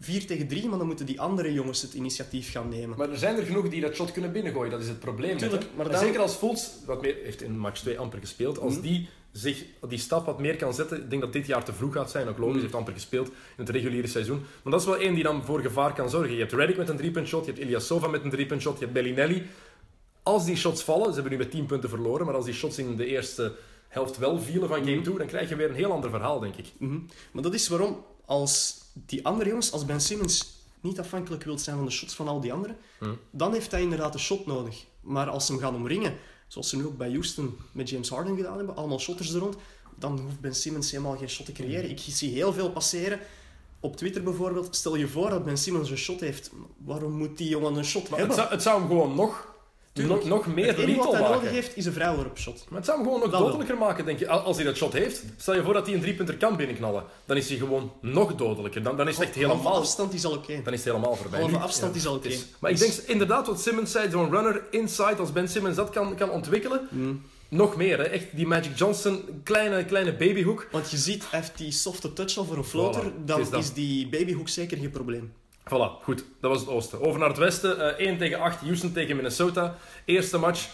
4 tegen 3, maar dan moeten die andere jongens het initiatief gaan nemen. Maar er zijn er genoeg die dat shot kunnen binnengooien, dat is het probleem. Tuurlijk, maar dan- Zeker als Fultz, wat meer, heeft in match 2 amper gespeeld, als Mhm. die zich die stap wat meer kan zetten, ik denk dat dit jaar te vroeg gaat zijn, ook logisch, Mhm. heeft amper gespeeld in het reguliere seizoen. Maar dat is wel één die dan voor gevaar kan zorgen. Je hebt Redick met een driepunt shot, je hebt Ilyasova met een driepunt shot, je hebt Bellinelli. Als die shots vallen, ze hebben nu met 10 punten verloren, maar als die shots in de eerste helft wel vielen van game 2, dan krijg je weer een heel ander verhaal, denk ik. Mhm. Maar dat is waarom, als die andere jongens, als Ben Simmons niet afhankelijk wilt zijn van de shots van al die anderen, Mhm. dan heeft hij inderdaad een shot nodig. Maar als ze hem gaan omringen, zoals ze nu ook bij Houston met James Harden gedaan hebben, allemaal shotters er rond, dan hoeft Ben Simmons helemaal geen shot te creëren. Ik zie heel veel passeren. Op Twitter bijvoorbeeld, stel je voor dat Ben Simmons een shot heeft. Waarom moet die jongen een shot Maar het, hebben? zou, het zou hem gewoon nog. Nog, nog meer wat hij nodig heeft, is een vrouwenwerp shot. Maar het zou hem gewoon nog Dat wel. dodelijker maken, denk je. Al- Als hij dat shot heeft, stel je voor dat hij een driepunter kan binnenknallen. Dan is hij gewoon nog dodelijker. Dan, dan is het echt Halve helemaal, afstand is al oké. dan is het helemaal voorbij. Halve afstand is al oké. Maar ik denk inderdaad wat Simmons zei, zo'n runner inside, als Ben Simmons dat kan, kan ontwikkelen, nog meer. Hè. Echt die Magic Johnson, kleine, kleine babyhoek. Want je ziet, heeft die softe touch al voor een floater, Voilà, dan is dat. is die babyhoek zeker geen probleem. Voilà, goed. Dat was het oosten. Over naar het westen. eh 1 tegen 8, Houston tegen Minnesota. Eerste match.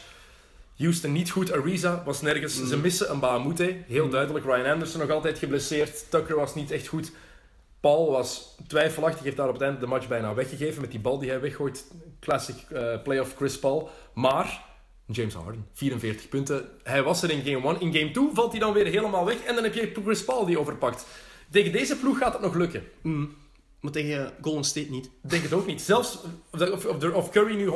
Houston niet goed. Ariza was nergens. Ze missen een Bahamute. Heel duidelijk. Ryan Anderson nog altijd geblesseerd. Tucker was niet echt goed. Paul was twijfelachtig. Heeft daar op het einde de match bijna weggegeven met die bal die hij weggooit. Classic eh, playoff Chris Paul. Maar James Harden, 44 punten. Hij was er in game 1. In game 2 valt hij dan weer helemaal weg. En dan heb je Chris Paul die overpakt. Tegen deze ploeg gaat het nog lukken. Maar tegen Golden State niet. Ik denk het ook niet. Zelfs of, of, of- Curry nu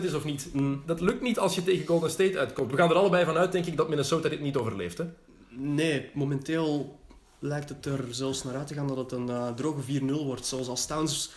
100% is of niet. Dat lukt niet als je tegen Golden State uitkomt. We gaan er allebei van uit, denk ik, dat Minnesota dit niet overleeft. Hè? Nee, momenteel lijkt het er zelfs naar uit te gaan dat het een eh, droge 4-0 wordt. Zoals als Towns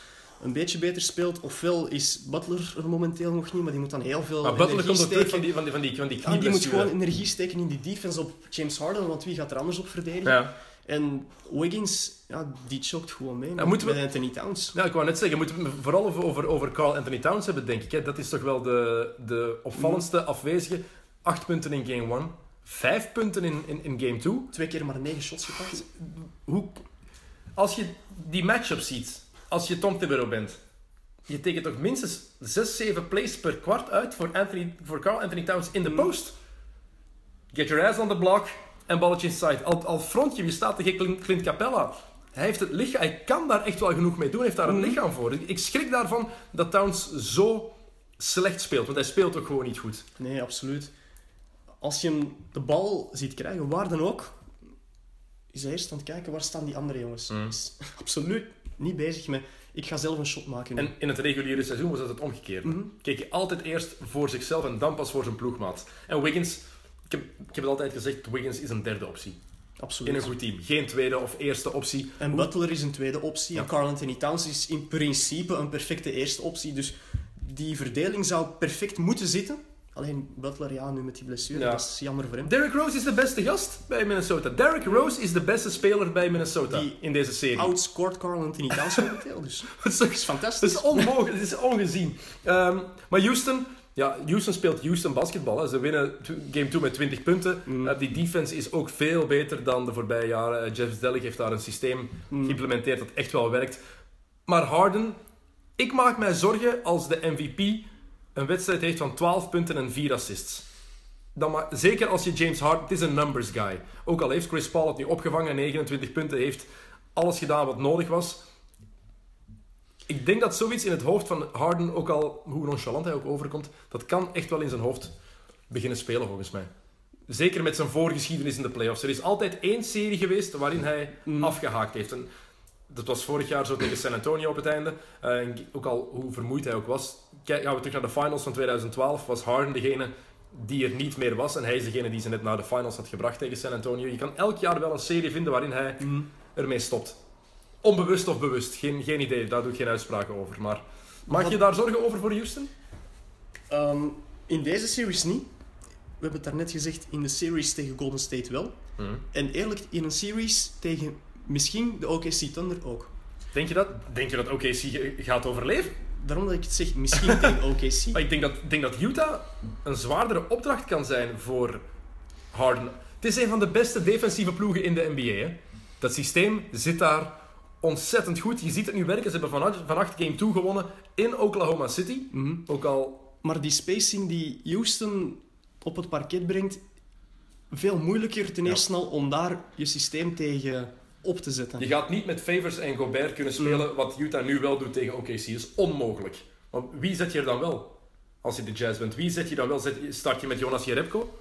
een beetje beter speelt, ofwel is Butler er momenteel nog niet, maar die moet dan heel veel Maar Butler energie komt ook terug steken. van die, van die, van die, van die Ja, die moet gewoon energie steken in die defense op James Harden, want wie gaat er anders op verdedigen? Ja. En Wiggins, ja, die choked gewoon mee met, moeten we- met Anthony Towns. ja, ik wou net zeggen, moeten we het vooral over, over, Carl Anthony Towns hebben, denk ik. Hè? Dat is toch wel de, de opvallendste afwezige. Acht punten in game 1. Vijf punten in, in, in game 2. Twee keer maar negen shots gepakt. Hoe, als je die matchup ziet, als je Tom Thibodeau bent, je tekent toch minstens 6, 7 plays per kwart uit voor, Anthony, voor Carl Anthony Towns in de Mm. post. Get your ass on the block en balletje inside. Al, al frontje, je staat tegen Clint, Clint Capella. Hij, heeft het lichaam, hij kan daar echt wel genoeg mee doen, hij heeft daar een Mm. lichaam voor. Ik schrik daarvan dat Towns zo slecht speelt, want hij speelt ook gewoon niet goed. Nee, absoluut. Als je hem de bal ziet krijgen, waar dan ook, is hij eerst aan het kijken waar staan die andere jongens. Mm. Is absoluut niet bezig met ik ga zelf een shot maken. nu. En in het reguliere seizoen was dat het omgekeerde. Mhm. Keek je altijd eerst voor zichzelf en dan pas voor zijn ploegmaat. En Wiggins, ik heb, ik heb het altijd gezegd, Wiggins is een derde optie. In absoluut. een goed team. Geen tweede of eerste optie. En Butler is een tweede optie. Ja. En Carl Anthony Towns is in principe een perfecte eerste optie. Dus die verdeling zou perfect moeten zitten. Alleen Butler, ja, nu met die blessure, Ja. dat is jammer voor hem. Derrick Rose is de beste gast bij Minnesota. Derrick Rose is de beste speler bij Minnesota Die in deze serie. Outscored Carl Anthony Towns momenteel. Dus (laughs) Dat is, dat is dat fantastisch. is onmogelijk, het is ongezien. Ehm, maar Houston, ja, Houston speelt Houston basketbal. Hè. Ze winnen game 2 met 20 punten. Mm. Eh, die defense is ook veel beter dan de voorbije jaren. Eh, Jeff heeft daar een systeem Mm. geïmplementeerd dat echt wel werkt. Maar Harden, ik maak mij zorgen als de MVP een wedstrijd heeft van 12 punten en 4 assists. Dan zeker als je James Harden, het is een numbers guy. Ook al heeft Chris Paul het nu opgevangen, 29 punten, heeft alles gedaan wat nodig was. Ik denk dat zoiets in het hoofd van Harden, ook al hoe nonchalant hij ook overkomt, dat kan echt wel in zijn hoofd beginnen spelen volgens mij. Zeker met zijn voorgeschiedenis in de playoffs. Er is altijd één serie geweest waarin hij Mm. afgehaakt heeft. En dat was vorig jaar zo tegen San Antonio op het einde. Eh, en ook al hoe vermoeid hij ook was. Kijk, gaan we terug naar de finals van 2012. Was Harden degene die er niet meer was. En hij is degene die ze net naar de finals had gebracht tegen San Antonio. Je kan elk jaar wel een serie vinden waarin hij ermee stopt. Onbewust of bewust, geen, geen idee. Daar doe ik geen uitspraken over. Maar maak je daar zorgen over voor Houston? Ehm, in deze series niet. We hebben het daarnet gezegd, in de series tegen Golden State wel. En eerlijk, in een series tegen misschien de OKC Thunder ook. Denk je dat? Denk je dat OKC gaat overleven? Daarom dat ik het zeg, misschien tegen (laughs) OKC. Maar ik denk dat, denk dat Utah een zwaardere opdracht kan zijn voor Harden. Het is een van de beste defensieve ploegen in de NBA. Hè? Dat systeem zit daar ontzettend goed. Je ziet het nu werken. Ze hebben van, van 8 game 2 gewonnen in Oklahoma City. Ook al... Maar die spacing die Houston op het parket brengt, veel moeilijker ten eerste al om daar je systeem tegen op te zetten. Je gaat niet met Favors en Gobert kunnen spelen wat Utah nu wel doet tegen OKC. Dat is onmogelijk. Want wie zet je er dan wel? Als je de Jazz bent, wie zet je dan wel? Zet, start je met Jonas Jerebko?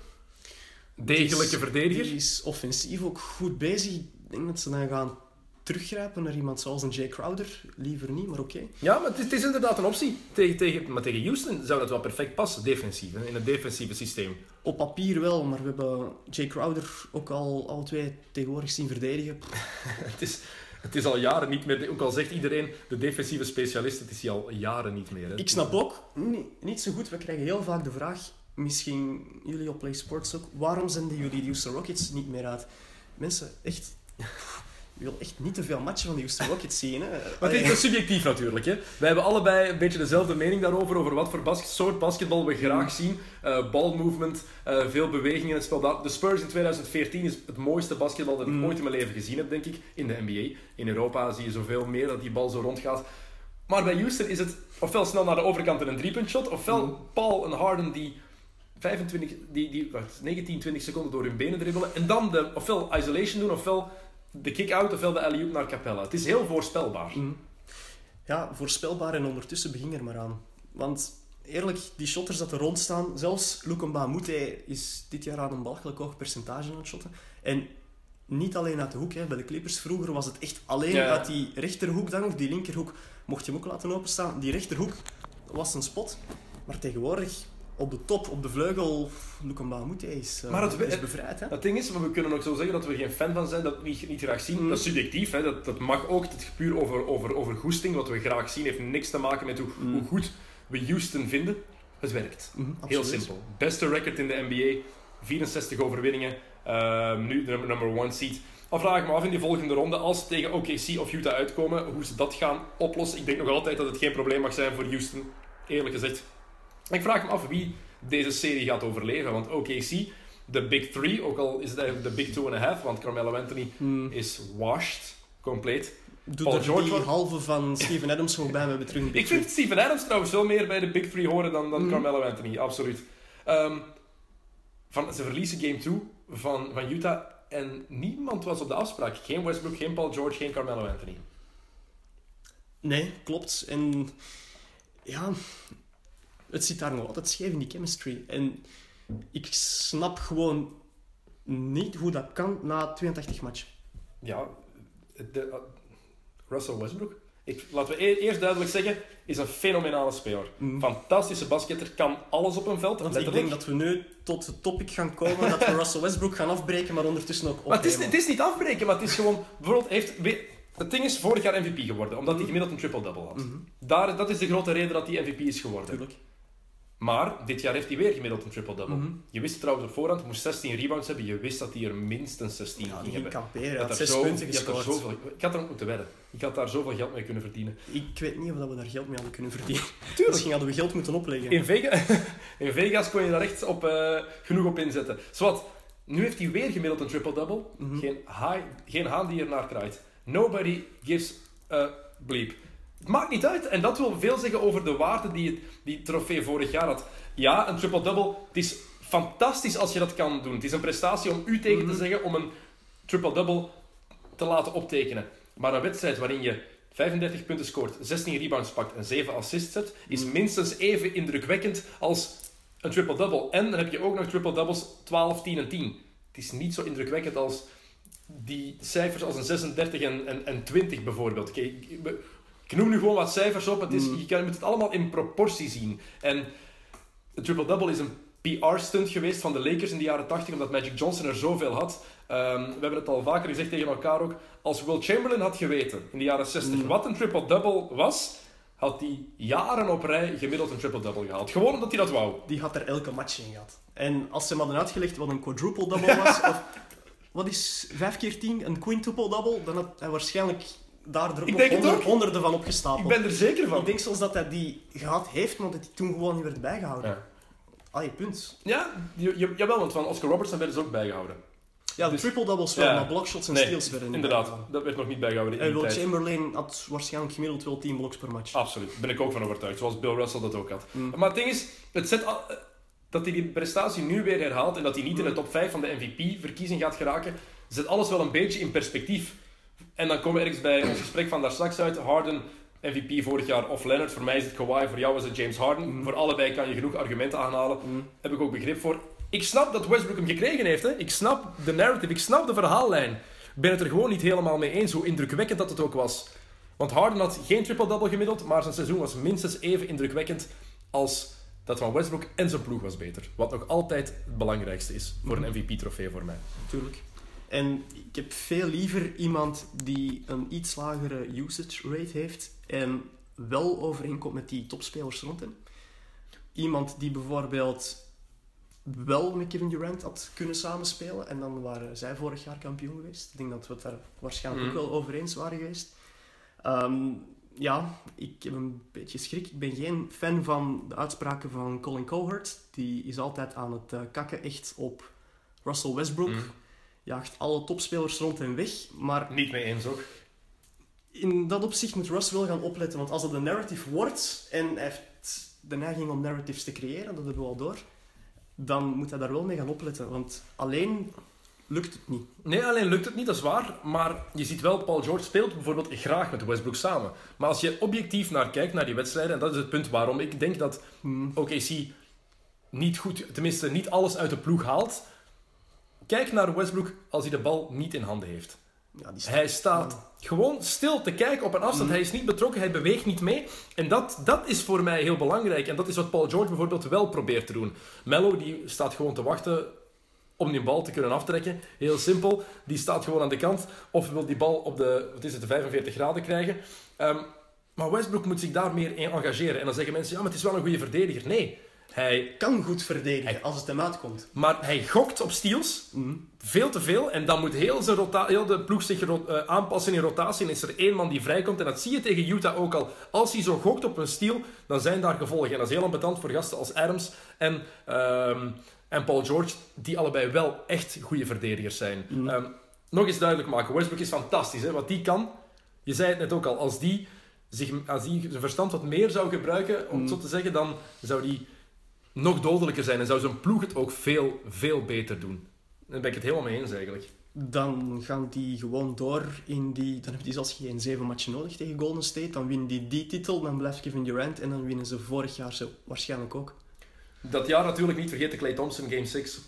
Degelijke verdediger? Die is offensief ook goed bezig. Ik denk dat ze dan gaan teruggrijpen naar iemand zoals een Jay Crowder. Liever niet, maar oké. Ja, maar het is, het is, inderdaad een optie. Tegen, tegen, maar tegen Houston zou dat wel perfect passen, defensief. In het defensieve systeem. Op papier wel, maar we hebben Jay Crowder ook al alle twee tegenwoordig zien verdedigen. (laughs) het, is, het is al jaren niet meer... Ook al zegt iedereen, de defensieve specialist, het is hij al jaren niet meer. Hè. Ik snap ook, niet, niet zo goed, we krijgen heel vaak de vraag, misschien jullie op Play Sports ook, waarom zenden jullie de Houston Rockets niet meer uit? Mensen, echt... Wil echt niet te veel matchen van die Houston Rockets zien. Hè. Maar het is subjectief natuurlijk. Hè. Wij hebben allebei een beetje dezelfde mening daarover, over wat voor soort basketbal we graag zien. Uh, balmovement, uh, veel beweging in het spel. De Spurs in 2014 is het mooiste basketbal dat ik mm. ooit in mijn leven gezien heb, denk ik, in de NBA. In Europa zie je zoveel meer dat die bal zo rondgaat. Maar bij Houston is het ofwel snel naar de overkant en een driepuntshot, ofwel mm. Paul en Harden die 25, die, die, wacht, 19, 20 seconden door hun benen dribbelen. En dan de, ofwel isolation doen, ofwel de kick-out ofwel de alley naar Capella. Het is heel voorspelbaar. Mm. Ja, voorspelbaar en ondertussen begin er maar aan. Want eerlijk, die shotters dat er rond staan, zelfs Lukumba Moute is dit jaar aan een belachelijk hoog percentage aan het shotten. En niet alleen uit de hoek. Hè. Bij de Clippers vroeger was het echt alleen uit die rechterhoek dan, of die linkerhoek, mocht je hem ook laten openstaan. Die rechterhoek was een spot. Maar tegenwoordig op de top, op de vleugel, Luka Mahmoud is, uh, maar het, is bevrijd. Hè? Het ding is, we kunnen ook zo zeggen dat we geen fan van zijn, dat we niet, niet graag zien. Mm. Dat is subjectief, hè? Dat, dat mag ook. Het is puur over, over, over goesting. Wat we graag zien heeft niks te maken met hoe, mm. hoe goed we Houston vinden. Het werkt. Mm, Heel simpel. Beste record in de NBA, 64 overwinningen. Uh, nu de number one seed. Dan vraag ik me af in die volgende ronde, als ze tegen OKC of Utah uitkomen, hoe ze dat gaan oplossen. Ik denk nog altijd dat het geen probleem mag zijn voor Houston. Eerlijk gezegd, ik vraag me af wie deze serie gaat overleven. Want OKC, de Big Three, ook al is het eigenlijk de Big Two and a Half, want Carmelo Anthony hmm. is washed, compleet. Doe Paul George die halve van Steven Adams gewoon bij hebben terug (laughs) Ik vind Steven Adams trouwens veel meer bij de Big Three horen dan, dan hmm. Carmelo Anthony, absoluut. Um, van, ze verliezen game 2 van, van Utah en niemand was op de afspraak. Geen Westbrook, geen Paul George, geen Carmelo Anthony. Nee, klopt. En ja, het zit daar nog altijd scheef in die chemistry. En ik snap gewoon niet hoe dat kan na 82 matchen. Ja, de, uh, Russell Westbrook. Ik, laten we e-, eerst duidelijk zeggen, is een fenomenale speler. Mm. Fantastische basketter, kan alles op een veld. Want ik denk dat we nu tot het topic gaan komen dat we (laughs) Russell Westbrook gaan afbreken, maar ondertussen ook opnemen. Maar het is, het is niet afbreken, maar het is gewoon... Bijvoorbeeld, heeft, het ding is vorig jaar MVP geworden, omdat hij gemiddeld een triple-double had. Mhm. Daar, dat is de grote reden dat hij MVP is geworden. Tuurlijk. Maar dit jaar heeft hij weer gemiddeld een triple-double. Mhm. Je wist trouwens op voorhand, hij moest 16 rebounds hebben. Je wist dat hij er minstens 16 ja, ging hebben. Kamperen, had zes zo, punten gescoord. Zoveel, ik had er ook moeten wedden. Ik had daar zoveel geld mee kunnen verdienen. Ik weet niet of we daar geld mee hadden kunnen verdienen. (laughs) Tuurlijk. Misschien hadden we geld moeten opleggen. In Vegas, (laughs) in Vegas kon je daar echt op, uh, genoeg op inzetten. Zwat, nu heeft hij weer gemiddeld een triple-double. Mhm. geen, geen haan die er naar kraait. Nobody gives a bleep. Het maakt niet uit. En dat wil veel zeggen over de waarde die het, die trofee vorig jaar had. Ja, een triple-double, het is fantastisch als je dat kan doen. Het is een prestatie om u tegen te Mhm. zeggen om een triple-double te laten optekenen. Maar een wedstrijd waarin je 35 punten scoort, 16 rebounds pakt en 7 assists hebt, is Mhm. minstens even indrukwekkend als een triple-double. En dan heb je ook nog triple-doubles 12, 10 en 10. Het is niet zo indrukwekkend als die cijfers als een 36 en, en, en 20 bijvoorbeeld. Ik- noem nu gewoon wat cijfers op. Het is, Mm. Je kan, je moet het allemaal in proportie zien. En de triple-double is een PR-stunt geweest van de Lakers in de jaren 80, omdat Magic Johnson er zoveel had. Ehm, we hebben het al vaker gezegd tegen elkaar ook. Als Will Chamberlain had geweten in de jaren 60 Mm. wat een triple-double was, had hij jaren op rij gemiddeld een triple-double gehaald. Gewoon omdat hij dat wou. Die had er elke match in gehad. En als ze hem hadden uitgelegd wat een quadruple-double (laughs) was, of wat is 5 keer 10 een quintuple-double, dan had hij waarschijnlijk daar er Ik honderden van opgestapeld. Ik ben er zeker van. Ik denk zelfs dat hij die gehad heeft, maar dat hij toen gewoon niet werd bijgehouden. Ja. Allee, punt. Ja, je, je- jawel, want van Oscar Robertson werden ze ook bijgehouden. Ja, de Dus- triple-doubles wel, Ja. maar blockshots en Nee, steals werden niet Inderdaad, bijgehouden. dat werd nog niet bijgehouden in Will. Chamberlain had waarschijnlijk gemiddeld wel 10 blocks per match. Absoluut, daar ben ik ook van overtuigd. Zoals Bill Russell dat ook had. Mm. Maar het ding is, het zet al- dat hij die prestatie nu weer herhaalt en dat hij niet in de top 5 van de MVP-verkiezing gaat geraken, zet alles wel een beetje in perspectief. En dan komen we ergens bij ons gesprek van daar straks uit. Harden, MVP vorig jaar of Leonard. Voor mij is het Kawhi, voor jou was het James Harden. Mm. Voor allebei kan je genoeg argumenten aanhalen. Mm. Heb ik ook begrip voor. Ik snap dat Westbrook hem gekregen heeft. Hè. Ik snap de narrative, ik snap de verhaallijn. Ik ben het er gewoon niet helemaal mee eens, hoe indrukwekkend dat het ook was. Want Harden had geen triple-double gemiddeld, maar zijn seizoen was minstens even indrukwekkend als dat van Westbrook en zijn ploeg was beter. Wat nog altijd het belangrijkste is voor een MVP-trofee voor mij. Natuurlijk. En ik heb veel liever iemand die een iets lagere usage rate heeft en wel overeenkomt met die topspelers rond hem. Iemand die bijvoorbeeld wel met Kevin Durant had kunnen samenspelen en dan waren zij vorig jaar kampioen geweest. Ik denk dat we het daar waarschijnlijk Mhm. ook wel over eens waren geweest. Ehm, ja, ik heb een beetje schrik. Ik ben geen fan van de uitspraken van Colin Cowherd. Die is altijd aan het eh, kakken echt op Russell Westbrook Mhm. Jaagt alle topspelers rond hem weg. Maar Niet mee eens ook. in dat opzicht moet Russ wel gaan opletten. Want als dat een narrative wordt, en hij heeft de neiging om narratives te creëren, dat hebben we al door, dan moet hij daar wel mee gaan opletten. Want alleen lukt het niet. Nee, alleen lukt het niet, dat is waar. Maar je ziet wel, Paul George speelt bijvoorbeeld graag met Westbrook samen. Maar als je objectief naar kijkt, naar die wedstrijden, en dat is het punt waarom ik denk dat Hmm. OKC niet goed, tenminste niet alles uit de ploeg haalt. Kijk naar Westbrook als hij de bal niet in handen heeft. Ja, die Hij staat gewoon stil te kijken op een afstand. Mhm. Hij is niet betrokken, hij beweegt niet mee. En dat, dat is voor mij heel belangrijk. En dat is wat Paul George bijvoorbeeld wel probeert te doen. Mello die staat gewoon te wachten om die bal te kunnen aftrekken. Heel simpel. Die staat gewoon aan de kant. Of wil die bal op de, wat is het, de 45 graden krijgen. Ehm, maar Westbrook moet zich daar meer in engageren. En dan zeggen mensen, ja, maar het is wel een goede verdediger. Nee, hij, kan goed verdedigen als het hem uitkomt. maar hij gokt op steals. Hmm. Veel te veel. En dan moet heel, zijn heel de ploeg zich eh, aanpassen in rotatie. En is er één man die vrijkomt. En dat zie je tegen Utah ook al. Als hij zo gokt op een steal, dan zijn daar gevolgen. En dat is heel ambetant voor gasten als Adams en, ehm, en Paul George. Die allebei wel echt goede verdedigers zijn. Mm. Ehm, nog eens duidelijk maken. Westbrook is fantastisch. Hè? Wat die kan. Je zei het net ook al. Als die, zich, als die zijn verstand wat meer zou gebruiken, om het Mm. zo te zeggen, dan zou die nog dodelijker zijn. En zou zijn ploeg het ook veel, veel beter doen. Daar ben ik het helemaal mee eens eigenlijk. Dan gaan die gewoon door in die... Dan hebben die zelfs geen zeven matchen nodig tegen Golden State. Dan winnen die die titel, dan blijft Kevin Durant en dan winnen ze vorig jaar zo waarschijnlijk ook. Dat jaar natuurlijk niet vergeten Clay Thompson Game 6.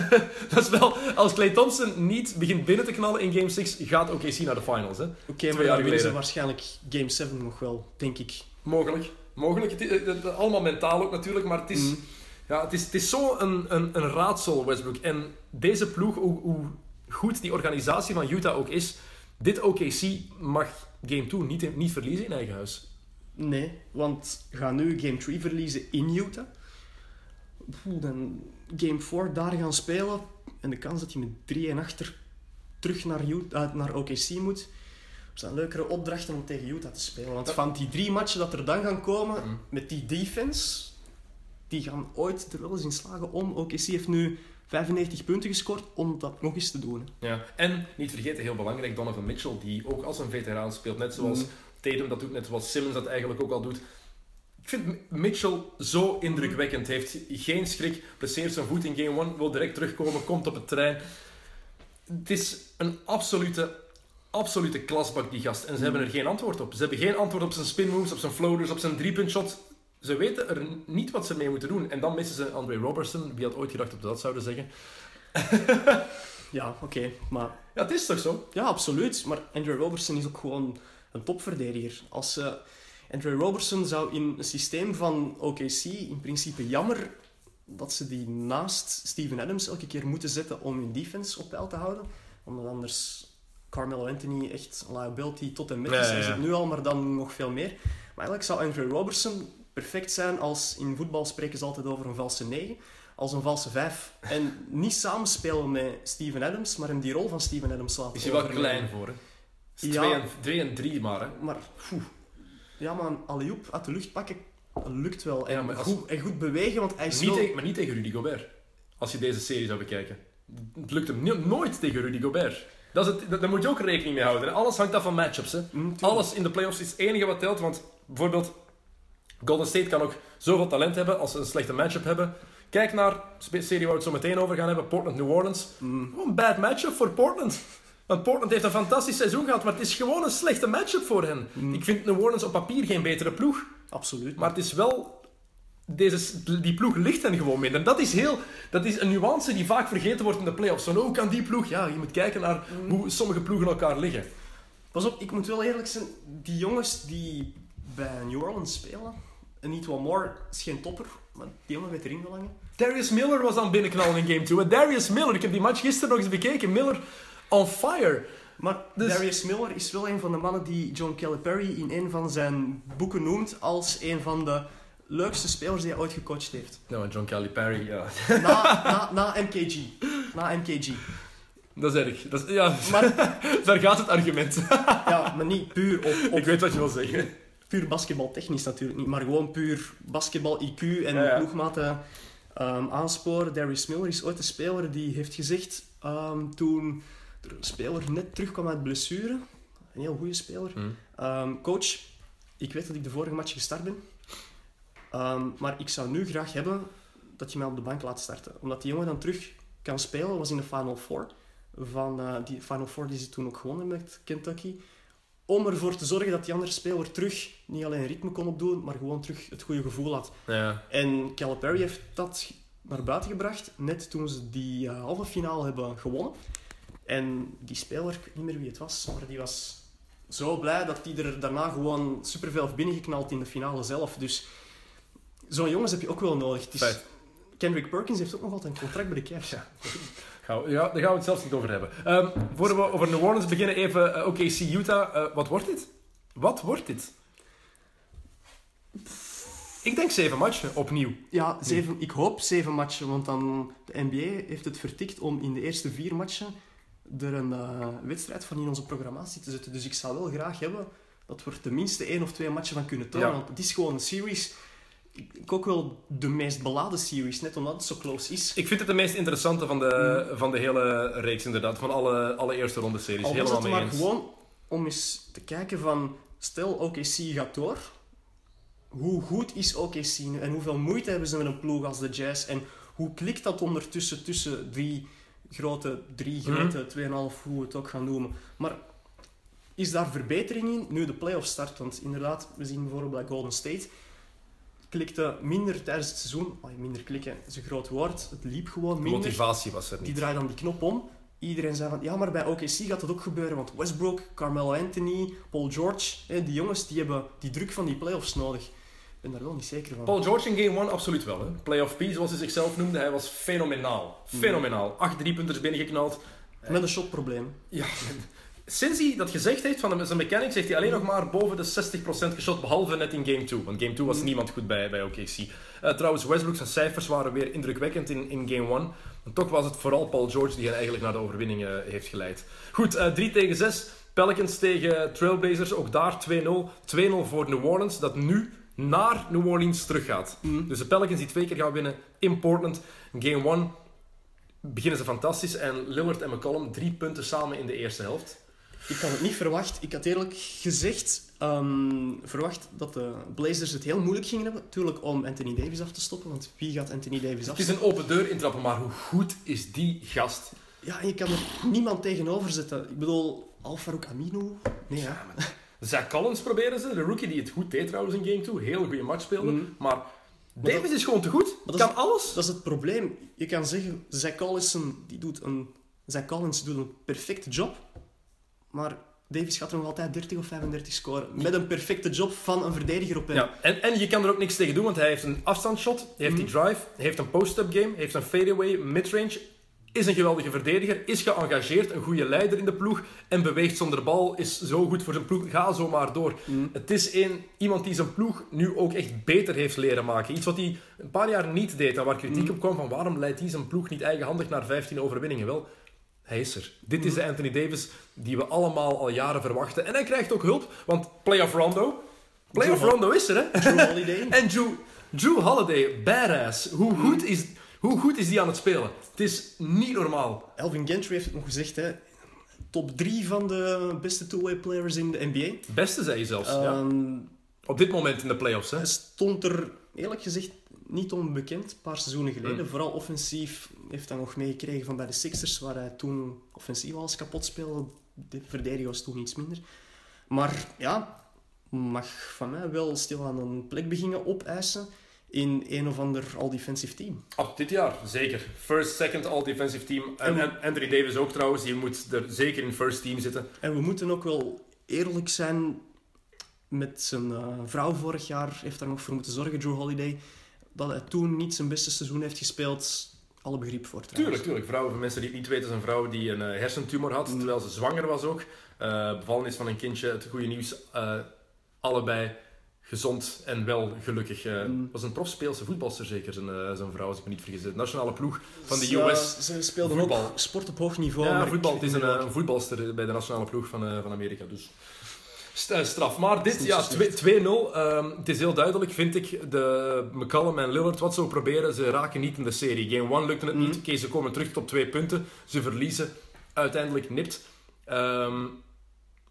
(laughs) dat is wel, als Clay Thompson niet begint binnen te knallen in Game 6, gaat OKC naar de finals. Hè? Oké, jaar maar dan winnen ze waarschijnlijk Game 7 nog wel, denk ik. Mogelijk. Mogelijk. Het, is- het- het- allemaal mentaal ook natuurlijk, maar het is, Mhm. ja, het is, het is zo een, een, een raadsel, Westbrook. En deze ploeg, hoe, hoe goed die organisatie van Utah ook is, dit OKC mag Game 2 niet, niet verliezen in eigen huis. Nee, want ga nu Game 3 verliezen in Utah. Dan Game 4 daar gaan spelen. En de kans dat je met 3 en achter terug naar, Utah, eh, naar OKC moet. Zijn leukere opdrachten om tegen Utah te spelen. Want van die drie matchen dat er dan gaan komen, Mm. met die defense, die gaan ooit er wel eens in slagen om. OKC heeft nu 95 punten gescoord om dat nog eens te doen. Ja. En niet vergeten, heel belangrijk, Donovan Mitchell, die ook als een veteraan speelt. Net zoals Mm. Tatum dat doet, net zoals Simmons dat eigenlijk ook al doet. Ik vind Mitchell zo indrukwekkend. Heeft geen schrik, presseert zijn voet in game 1, wil direct terugkomen, komt op het terrein. Het is een absolute, absolute klasbak, die gast. En ze hebben er geen antwoord op. Ze hebben geen antwoord op zijn spin moves, op zijn floaters, op zijn driepuntshot. Ze weten er niet wat ze mee moeten doen. En dan missen ze Andre Robertson. Wie had ooit gedacht dat we dat zouden zeggen? (laughs) Ja, oké. Maar Ja, het is toch zo? Ja, absoluut. Maar Andre Robertson is ook gewoon een topverdediger. Als eh Andre Robertson zou in een systeem van OKC in principe jammer dat ze die naast Steven Adams elke keer moeten zetten om hun defense op peil te houden. Omdat anders Carmelo Anthony echt liability tot en met is. Hij zit nu al, maar dan nog veel meer. Maar eigenlijk zou Andre Robertson perfect zijn als in voetbal spreken ze altijd over een valse 9 als een valse 5. En niet samenspelen met Steven Adams, maar hem die rol van Steven Adams laten Is hij wel klein voor, hè? Ja. 2 en, twee en 3 maar, hè? Maar, poeh. ja, maar een alley-oop uit de lucht pakken lukt wel. En, Ja, goed, en goed bewegen, want hij is Niet wel... tegen, maar niet tegen Rudy Gobert. Als je deze serie zou bekijken. Het lukt hem nooit tegen Rudy Gobert. Dat is het, dat- daar moet je ook rekening mee houden. hè. Alles hangt af van matchups. Hè. Mm. Alles in de playoffs is het enige wat telt. Want bijvoorbeeld, Golden State kan ook zoveel talent hebben als ze een slechte matchup hebben. Kijk naar de serie waar we het zo meteen over gaan hebben: Portland-New Orleans. Mm. Gewoon een bad matchup voor Portland. Want Portland heeft een fantastisch seizoen gehad, maar het is gewoon een slechte matchup voor hen. Mm. Ik vind New Orleans op papier geen betere ploeg. Absoluut. Maar het is wel... Deze, die ploeg ligt hen gewoon minder. Dat is, heel, dat is een nuance die vaak vergeten wordt in de playoffs. Van, hoe kan die ploeg... Ja, je moet kijken naar hoe sommige ploegen elkaar liggen. Pas op, ik moet wel eerlijk zijn. Die jongens die bij New Orleans spelen, en niet wat more, is geen topper, maar die jongen weet erin belangen. Darius Miller was aan binnenknallen in game 2. En Darius Miller, ik heb die match gisteren nog eens bekeken. Miller on fire. Maar Dus- Darius Miller is wel een van de mannen die John Calipari in een van zijn boeken noemt als een van de leukste spelers die hij ooit gecoacht heeft. Nou, John Calipari, ja. Na, na, na MKG. Na MKG. Dat is erg. Dat is, ja, Maar, (laughs) daar gaat het argument. ja, maar niet puur op, op Ik weet wat je wil zeggen. puur basketbaltechnisch natuurlijk niet, maar gewoon puur basketbal-IQ en Ja, ja. ploegmaten ehm, aansporen. Darius Miller is ooit een speler die heeft gezegd, ehm, toen er een speler net terugkwam uit blessure, een heel goede speler, Hm. ehm, coach, ik weet dat ik de vorige match gestart ben, ehm, maar ik zou nu graag hebben dat je mij op de bank laat starten. Omdat die jongen dan terug kan spelen, was in de Final Four. Van, eh, die Final Four die ze toen ook gewonnen met Kentucky om ervoor te zorgen dat die andere speler terug niet alleen ritme kon opdoen, maar gewoon terug het goede gevoel had. Ja. En Calipari heeft dat naar buiten gebracht, net toen ze die eh, halve finale hebben gewonnen. En die speler, ik weet niet meer wie het was, maar die was zo blij dat hij er daarna gewoon superveel heeft binnengeknald in de finale zelf. Dus zo'n jongens heb je ook wel nodig. Het is- Feit. Kendrick Perkins heeft ook nog altijd een contract bij de Cavs. Ja. Gaan we- ja, daar gaan we het zelfs niet over hebben. Ehm voor we over New Orleans beginnen, even eh, OKC Utah. Eh, wat wordt dit? Wat wordt dit? Ik denk zeven matchen, opnieuw. Ja, zeven, ik hoop zeven matchen, want dan de NBA heeft het vertikt om in de eerste vier matchen er een eh, wedstrijd van in onze programmatie te zetten. Dus ik zou wel graag hebben dat we er tenminste één of twee matchen van kunnen tonen. Ja. Want het is gewoon een series. Ik, ook wel de meest beladen series, net omdat het zo close is. Ik vind het de meest interessante van de, van de hele reeks, inderdaad. Van alle, alle eerste ronde series. Al Helemaal het mee maar eens. gewoon om eens te kijken van... Stel, OKC gaat door. Hoe goed is OKC nu? En hoeveel moeite hebben ze met een ploeg als de Jazz? En hoe klikt dat ondertussen tussen die grote, drie Mhm. grote, 2,5, hoe we het ook gaan noemen. Maar is daar verbetering in nu de playoff start? Want inderdaad, we zien bijvoorbeeld bij Golden State... Klikte minder tijdens het seizoen. Oh, minder klikken is een groot woord. Het liep gewoon De minder. motivatie was er Die niet. draait dan die knop om. Iedereen zei van, ja, maar bij OKC gaat dat ook gebeuren. Want Westbrook, Carmelo Anthony, Paul George, hè, die jongens, die hebben die druk van die playoffs nodig. Ik ben daar wel niet zeker van. Paul George in game 1 absoluut wel. Hè. Playoff P, zoals hij zichzelf noemde, hij was fenomenaal. Mhm. Fenomenaal. Acht driepunters binnengeknald. Met een shotprobleem. Ja. Sinds hij dat gezegd heeft van de- zijn mechanics, heeft hij alleen nog maar boven de 60% geschot, behalve net in game 2. Want game 2 was Mhm. niemand goed bij, bij OKC. Eh, trouwens, Westbrook zijn cijfers waren weer indrukwekkend in, in game 1. En toch was het vooral Paul George die hen eigenlijk naar de overwinning eh, heeft geleid. Goed, eh 3 tegen 6. Pelicans tegen Trailblazers, ook daar 2-0. 2-0 voor New Orleans, dat nu naar New Orleans teruggaat. Mhm. Dus de Pelicans die twee keer gaan winnen in Portland. Game 1 beginnen ze fantastisch. En Lillard en McCollum drie punten samen in de eerste helft. Ik had het niet verwacht. Ik had eerlijk gezegd ehm, verwacht dat de Blazers het heel moeilijk gingen hebben. Natuurlijk om Anthony Davis af te stoppen. Want wie gaat Anthony Davis Het is een open deur intrappen, maar hoe goed is die gast? Ja, en je kan er niemand tegenover zetten. Ik bedoel, Alfarouk Aminu? Nee, ja. Zach Collins proberen ze, de rookie die het goed deed trouwens in game 2. Heel goede match speelde. Mhm. Maar Davis is gewoon te goed. dat kan is- alles. Dat is het probleem. Je kan zeggen, Zach Collison die doet een Zach Collins doet een perfecte job, maar Davis gaat er nog altijd 30 of 35 scoren. Met een perfecte job van een verdediger op hem. Ja, en, en je kan er ook niks tegen doen, want hij heeft een afstandsshot, hij heeft die drive, hij heeft een post-up game, heeft een fadeaway, midrange, is een geweldige verdediger, is geëngageerd, een goede leider in de ploeg en beweegt zonder bal, is zo goed voor zijn ploeg. Ga zo maar door. Het is een, iemand die zijn ploeg nu ook echt beter heeft leren maken. Iets wat hij een paar jaar niet deed en waar kritiek op kwam van waarom leidt hij zijn ploeg niet eigenhandig naar 15 overwinningen. Wel, hij is er. Dit is de Anthony Davis die we allemaal al jaren verwachten. En hij krijgt ook hulp, want playoff Rondo... Playoff Rondo is er, hè? Drew (laughs) Holiday. En Drew, Drew Holiday, badass. Hoe goed, is, hoe goed is die aan het spelen? Het is niet normaal. Elvin Gentry heeft het nog gezegd, hè. Top 3 van de beste two-way players in de NBA. Beste zei je zelfs. ja. Ehm, Op dit moment in de playoffs. Hè? Hij stond er eerlijk gezegd niet onbekend, een paar seizoenen geleden. Mm. Vooral offensief heeft hij nog meegekregen van bij de Sixers, waar hij toen offensief alles kapot speelde. De verdediger was toen iets minder. Maar ja, mag van mij wel stilaan een plek beginnen opeisen in een of ander all-defensive team. Ab dit jaar, zeker. First, second, all-defensive team. En, en Anthony Davis ook trouwens. Die moet er zeker in first team zitten. En we moeten ook wel eerlijk zijn met zijn eh, vrouw vorig jaar, heeft daar nog voor moeten zorgen, Drew Holiday, dat hij toen niet zijn beste seizoen heeft gespeeld. Alle begrip voor trouwens. Tuurlijk, tuurlijk. Vrouwen, voor mensen die het niet weten, is een vrouw die een eh, hersentumor had, terwijl ze zwanger was ook. Eh bevallen is van een kindje. Het goede nieuws, eh, allebei gezond en wel gelukkig. Eh was een profspeelse voetbalster zeker, zijn, zijn vrouw, als ik me niet vergis. De nationale ploeg van de Ja, US. ze speelden voetbal. ook sport op hoog niveau. Ja, voetbal. Het is een, een voetbalster bij de nationale ploeg van, van Amerika. Dus straf. Maar dit, ja, zo 2- 2-0. Ehm, het is heel duidelijk, vind ik. De McCallum en Lillard, wat ze ook proberen, ze raken niet in de serie. Game 1 lukte het niet. Oké, ze komen terug tot twee punten. Ze verliezen. Uiteindelijk nipt. Ehm,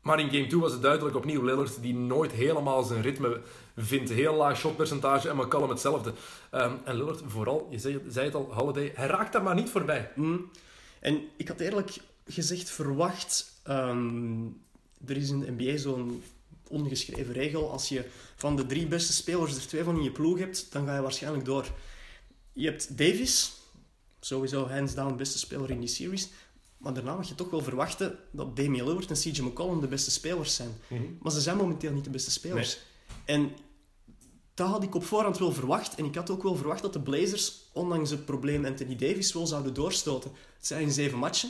maar in game 2 was het duidelijk opnieuw Lillard die nooit helemaal zijn ritme vindt. Heel laag shotpercentage en McCallum hetzelfde. Ehm, en Lillard vooral, je zei, zei het al, Holiday, hij raakt daar maar niet voorbij. Mm. En ik had eerlijk gezegd verwacht... er is in de NBA zo'n ongeschreven regel. Als je van de drie beste spelers er twee van in je ploeg hebt, dan ga je waarschijnlijk door. Je hebt Davis, sowieso hands down beste speler in die series. Maar daarna mag je toch wel verwachten dat Damian Lillard en CJ McCollum de beste spelers zijn. Maar ze zijn momenteel niet de beste spelers. En dat had ik op voorhand wel verwacht. En ik had ook wel verwacht dat de Blazers, ondanks het probleem Anthony Davis, wel zouden doorstoten. Het zijn in zeven matchen.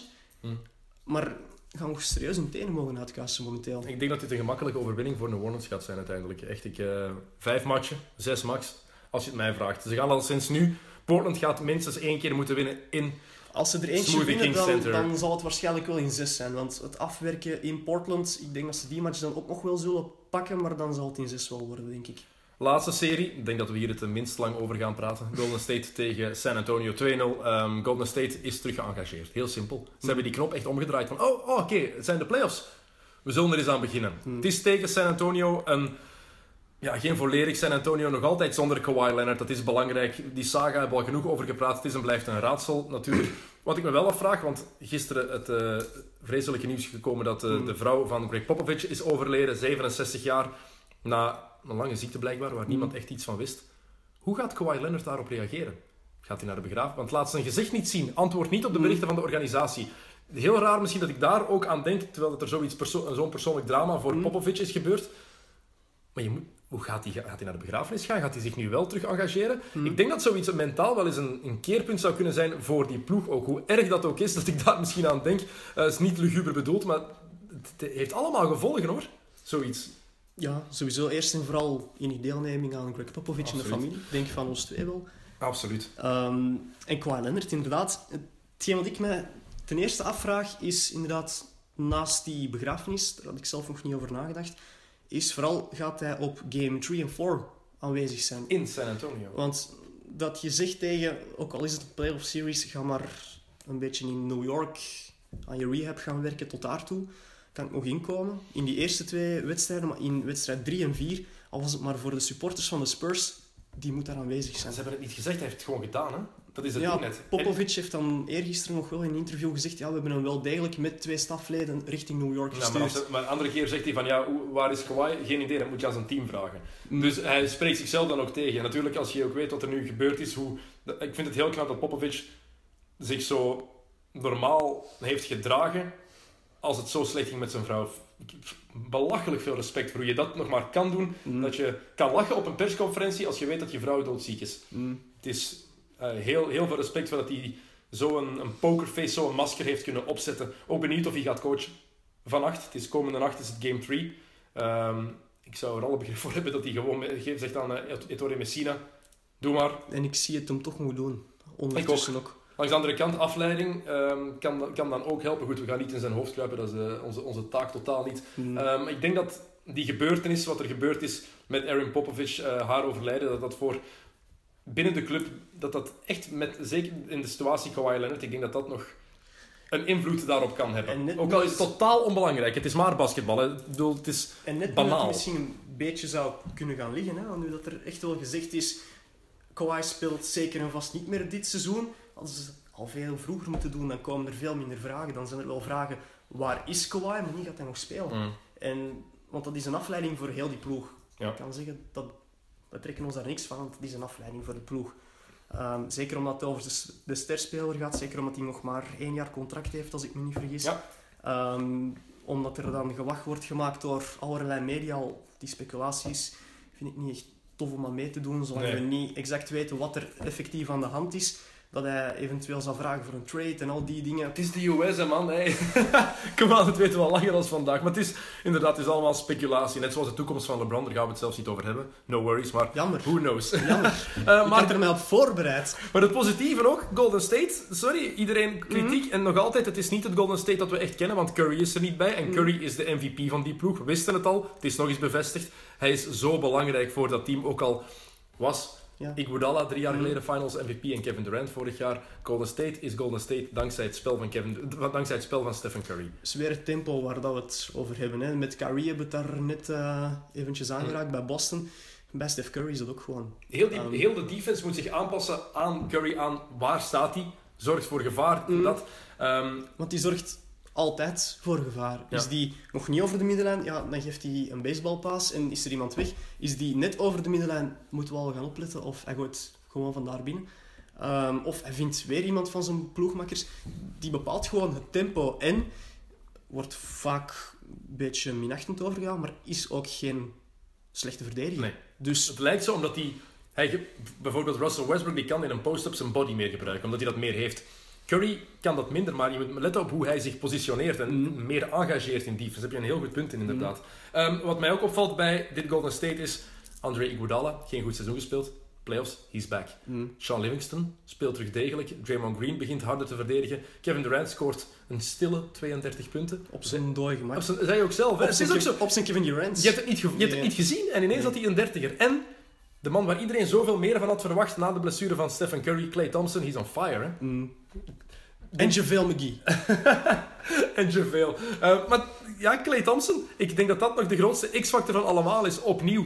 Maar gaan nog serieus hun tenen mogen uitkassen momenteel. Ik denk dat dit een gemakkelijke overwinning voor de Hornets gaat zijn uiteindelijk. Echt, ik, eh, vijf matchen, zes max, als je het mij vraagt. Ze gaan al sinds nu... Portland gaat minstens één keer moeten winnen in... Als ze er eentje winnen, dan, dan zal het waarschijnlijk wel in zes zijn. Want het afwerken in Portland, ik denk dat ze die match dan ook nog wel zullen pakken. Maar dan zal het in zes wel worden, denk ik. Laatste serie, ik denk dat we hier het minst lang over gaan praten. Golden State (laughs) tegen San Antonio 2-0. Ehm, Golden State is terug geëngageerd. Heel simpel. Ze hebben die knop echt omgedraaid van, oh, oh, oké, het zijn de playoffs. We zullen er eens aan beginnen. Het is tegen San Antonio een... Ja, geen volledig San Antonio, nog altijd zonder Kawhi Leonard. Dat is belangrijk. Die saga hebben we al genoeg over gepraat. Het is en blijft een raadsel, natuurlijk. (clears throat) Wat ik me wel afvraag, want gisteren het eh, vreselijke nieuws gekomen dat eh, de vrouw van Greg Popovich is overleden, 67 jaar, na een lange ziekte blijkbaar, waar niemand echt iets van wist. Hoe gaat Kawhi Leonard daarop reageren? Gaat hij naar de begrafenis? Want laat zijn gezicht niet zien. Antwoord niet op de berichten van de organisatie. Heel raar misschien dat ik daar ook aan denk, terwijl dat er zoiets perso- zo'n persoonlijk drama voor Popovich is gebeurd. Maar je moet, hoe gaat hij, gaat hij naar de begrafenis gaan? Gaat hij zich nu wel terug engageren? Ik denk dat zoiets mentaal wel eens een, een keerpunt zou kunnen zijn voor die ploeg. Ook hoe erg dat ook is, dat ik daar misschien aan denk. Het is niet luguber bedoeld, maar het, het heeft allemaal gevolgen hoor. Zoiets. Ja, sowieso eerst en vooral in die deelneming aan Greg Popovich en de familie. Denk van ons twee wel. Absoluut. Ehm, en Kawhi Leonard, inderdaad. Hetgeen wat ik me ten eerste afvraag, is inderdaad, naast die begrafenis, daar had ik zelf nog niet over nagedacht, is vooral, gaat hij op game 3 en 4 aanwezig zijn? In San Antonio. Want dat je zegt tegen, ook al is het een playoff series, ga maar een beetje in New York aan je rehab gaan werken tot daartoe, kan ik nog inkomen. In die eerste twee wedstrijden, maar in wedstrijd 3 en 4, al was het maar voor de supporters van de Spurs, die moet daar aanwezig zijn. Ze hebben het niet gezegd, hij heeft het gewoon gedaan. Hè? Dat is het Ja, net. Popovic heeft dan eergisteren nog wel in een interview gezegd ja, we hebben hem wel degelijk met twee stafleden richting New York Ja, maar, gestuurd. maar een andere keer zegt hij van ja, waar is Kawhi? Geen idee, dat moet je aan zijn team vragen. Dus hij spreekt zichzelf dan ook tegen. En natuurlijk, als je ook weet wat er nu gebeurd is, hoe, ik vind het heel knap dat Popovic zich zo normaal heeft gedragen als het zo slecht ging met zijn vrouw. Belachelijk veel respect voor hoe je dat nog maar kan doen. Mm. Dat je kan lachen op een persconferentie als je weet dat je vrouw doodziek is. Mm. Het is eh, heel, heel veel respect voor dat hij zo'n een pokerface, zo'n masker heeft kunnen opzetten. Ook benieuwd of hij gaat coachen vannacht. Het is komende nacht, is het game 3. Ehm, ik zou er alle begrip voor hebben dat hij gewoon zegt aan eh, Ettore Messina, doe maar. En ik zie het hem toch moeten doen. Ondertussen ook. Langs de andere kant, afleiding ehm, kan, kan dan ook helpen. Goed, we gaan niet in zijn hoofd kruipen, dat is eh, onze, onze taak totaal niet. Mm. Ik denk dat die gebeurtenis, wat er gebeurd is met Erin Popovic, eh, haar overlijden, dat dat voor binnen de club, dat dat echt met, zeker in de situatie Kawhi Leonard, ik denk dat dat nog een invloed daarop kan En hebben. Ook al is het totaal onbelangrijk, het is maar basketbal. Hè. Ik bedoel, het is En net Banaal. misschien een beetje zou kunnen gaan liggen, hè, nu dat er echt wel gezegd is, Kawhi speelt zeker en vast niet meer dit seizoen. Als ze al veel vroeger moeten doen, dan komen er veel minder vragen. Dan zijn er wel vragen, waar is Kawhi? Maar niet gaat hij nog spelen. Mm. En, want dat is een afleiding voor heel die ploeg. Ja. Ik kan zeggen, dat, we trekken ons daar niks van, want het is een afleiding voor de ploeg. Ehm, zeker omdat het over de, de sterspeler gaat, zeker omdat hij nog maar één jaar contract heeft, als ik me niet vergis. Ja. Ehm, omdat er dan gewacht wordt gemaakt door allerlei media, al die speculaties, vind ik niet echt tof om aan mee te doen, zolang Nee. we niet exact weten wat er effectief aan de hand is. Dat hij eventueel zou vragen voor een trade en al die dingen. Het is de US, hè, man. Hey. Kom aan, het weten we al langer dan vandaag. Maar het is inderdaad het is allemaal speculatie. Net zoals de toekomst van LeBron, daar gaan we het zelfs niet over hebben. No worries, maar Jammer. who knows. (laughs) Jammer. Eh, Ik maar had er mij op voorbereid. Maar het positieve ook, Golden State, sorry, iedereen kritiek en nog altijd, het is niet het Golden State dat we echt kennen, want Curry is er niet bij en Curry is de MVP van die ploeg. We wisten het al, het is nog eens bevestigd. Hij is zo belangrijk voor dat team, ook al was Ja. Iguodala drie jaar Mhm. geleden Finals MVP en Kevin Durant vorig jaar. Golden State is Golden State dankzij het spel van, Kevin, dankzij het spel van Stephen Curry. is weer het tempo waar dat we het over hebben. Hè. Met Kyrie hebben we het daar net eh, eventjes aangeraakt bij Boston. Bij Steph Curry is dat ook gewoon. Heel, die, Ehm. heel de defense moet zich aanpassen aan Curry, aan waar staat hij. Zorgt voor gevaar, Mhm. dat. Ehm, Want die zorgt altijd voor gevaar. Ja. Is die nog niet over de middenlijn, ja, dan geeft hij een baseballpaas en is er iemand weg. Is die net over de middenlijn, moeten we al gaan opletten. Of hij gooit gewoon van daar binnen. Ehm, of hij vindt weer iemand van zijn ploegmakkers. Die bepaalt gewoon het tempo en wordt vaak een beetje minachtend overgegaan, maar is ook geen slechte verdediger. Nee. Dus Het lijkt zo omdat hij, hij bijvoorbeeld Russell Westbrook, die kan in een post-up zijn body meer gebruiken, omdat hij dat meer heeft. Curry kan dat minder, maar je moet letten op hoe hij zich positioneert en Mhm. meer engageert in defense. Daar heb je een heel goed punt in, inderdaad. Ehm, wat mij ook opvalt bij dit Golden State is, Andre Iguodala, geen goed seizoen gespeeld. Playoffs, he's back. mm, Sean Livingston speelt terug degelijk. Draymond Green begint harder te verdedigen. Kevin Durant scoort een stille 32 punten. op zijn dooi Op gemaakt. zijn- zei je ook zelf? Op Het zijn, is ook zo. Op zijn Kevin Durant. Je hebt het niet, ge- je hebt het Nee. niet gezien en ineens had hij een dertiger. En de man waar iedereen zoveel meer van had verwacht na de blessure van Stephen Curry, Clay Thompson, he's on fire. Hè? Mm. En JaVale McGee. (laughs) En JaVale. Eh, maar ja, Clay Thompson, ik denk dat dat nog de grootste X-factor van allemaal is. Opnieuw.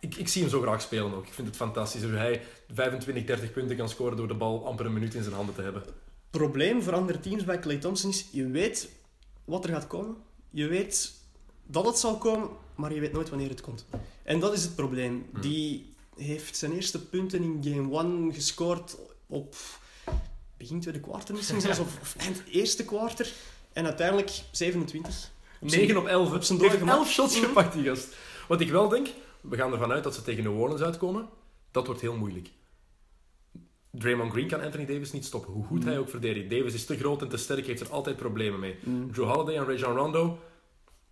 Ik, ik zie hem zo graag spelen ook. Ik vind het fantastisch hoe hij 25, 30 punten kan scoren door de bal amper een minuut in zijn handen te hebben. probleem voor andere teams bij Clay Thompson is, je weet wat er gaat komen. Je weet dat het zal komen, maar je weet nooit wanneer het komt. En dat is het probleem. Die heeft zijn eerste punten in game 1 gescoord op begin tweede kwartier misschien zelfs, of, of eind eerste kwartier. En uiteindelijk 27. Op zijn- 9 op 11. op zijn heeft doorgemaakt. 11 shots Mhm. gepakt, die gast. Wat ik wel denk, we gaan ervan uit dat ze tegen New Orleans uitkomen. Dat wordt heel moeilijk. Draymond Green kan Anthony Davis niet stoppen, hoe goed hij ook verdedigt. Davis is te groot en te sterk, heeft er altijd problemen mee. Mm. Drew Holiday en Rajon Rondo,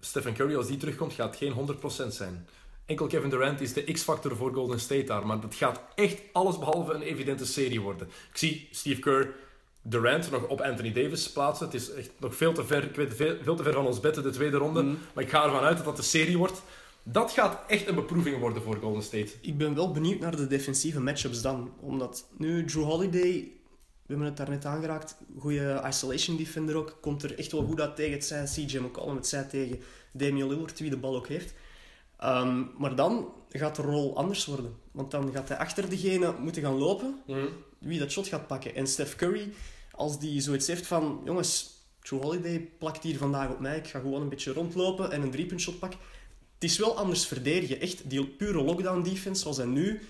Stephen Curry, als die terugkomt, gaat geen 100% zijn. Enkel Kevin Durant is de X-factor voor Golden State daar, maar dat gaat echt alles behalve een evidente serie worden. Ik zie Steve Kerr Durant nog op Anthony Davis plaatsen. Het is echt nog veel te ver, ik weet, veel, veel te ver van ons bed, de tweede ronde. Mm. Maar ik ga ervan uit dat dat de serie wordt. Dat gaat echt een beproeving worden voor Golden State. Ik ben wel benieuwd naar de defensieve matchups dan. Omdat nu Drew Holiday, we hebben het daar net aangeraakt, goede isolation defender ook, komt er echt wel goed uit tegen. Het zij CJ McCollum, het zij tegen Damian Lillard, wie de bal ook heeft. Ehm, maar dan gaat de rol anders worden. Want dan gaat hij achter degene moeten gaan lopen wie dat shot gaat pakken. En Steph Curry, als die zoiets heeft van... Jongens, Drew Holiday plakt hier vandaag op mij. Ik ga gewoon een beetje rondlopen en een driepuntshot pakken. Het is wel anders verdedigen. Echt, die pure lockdown defense, zoals hij nu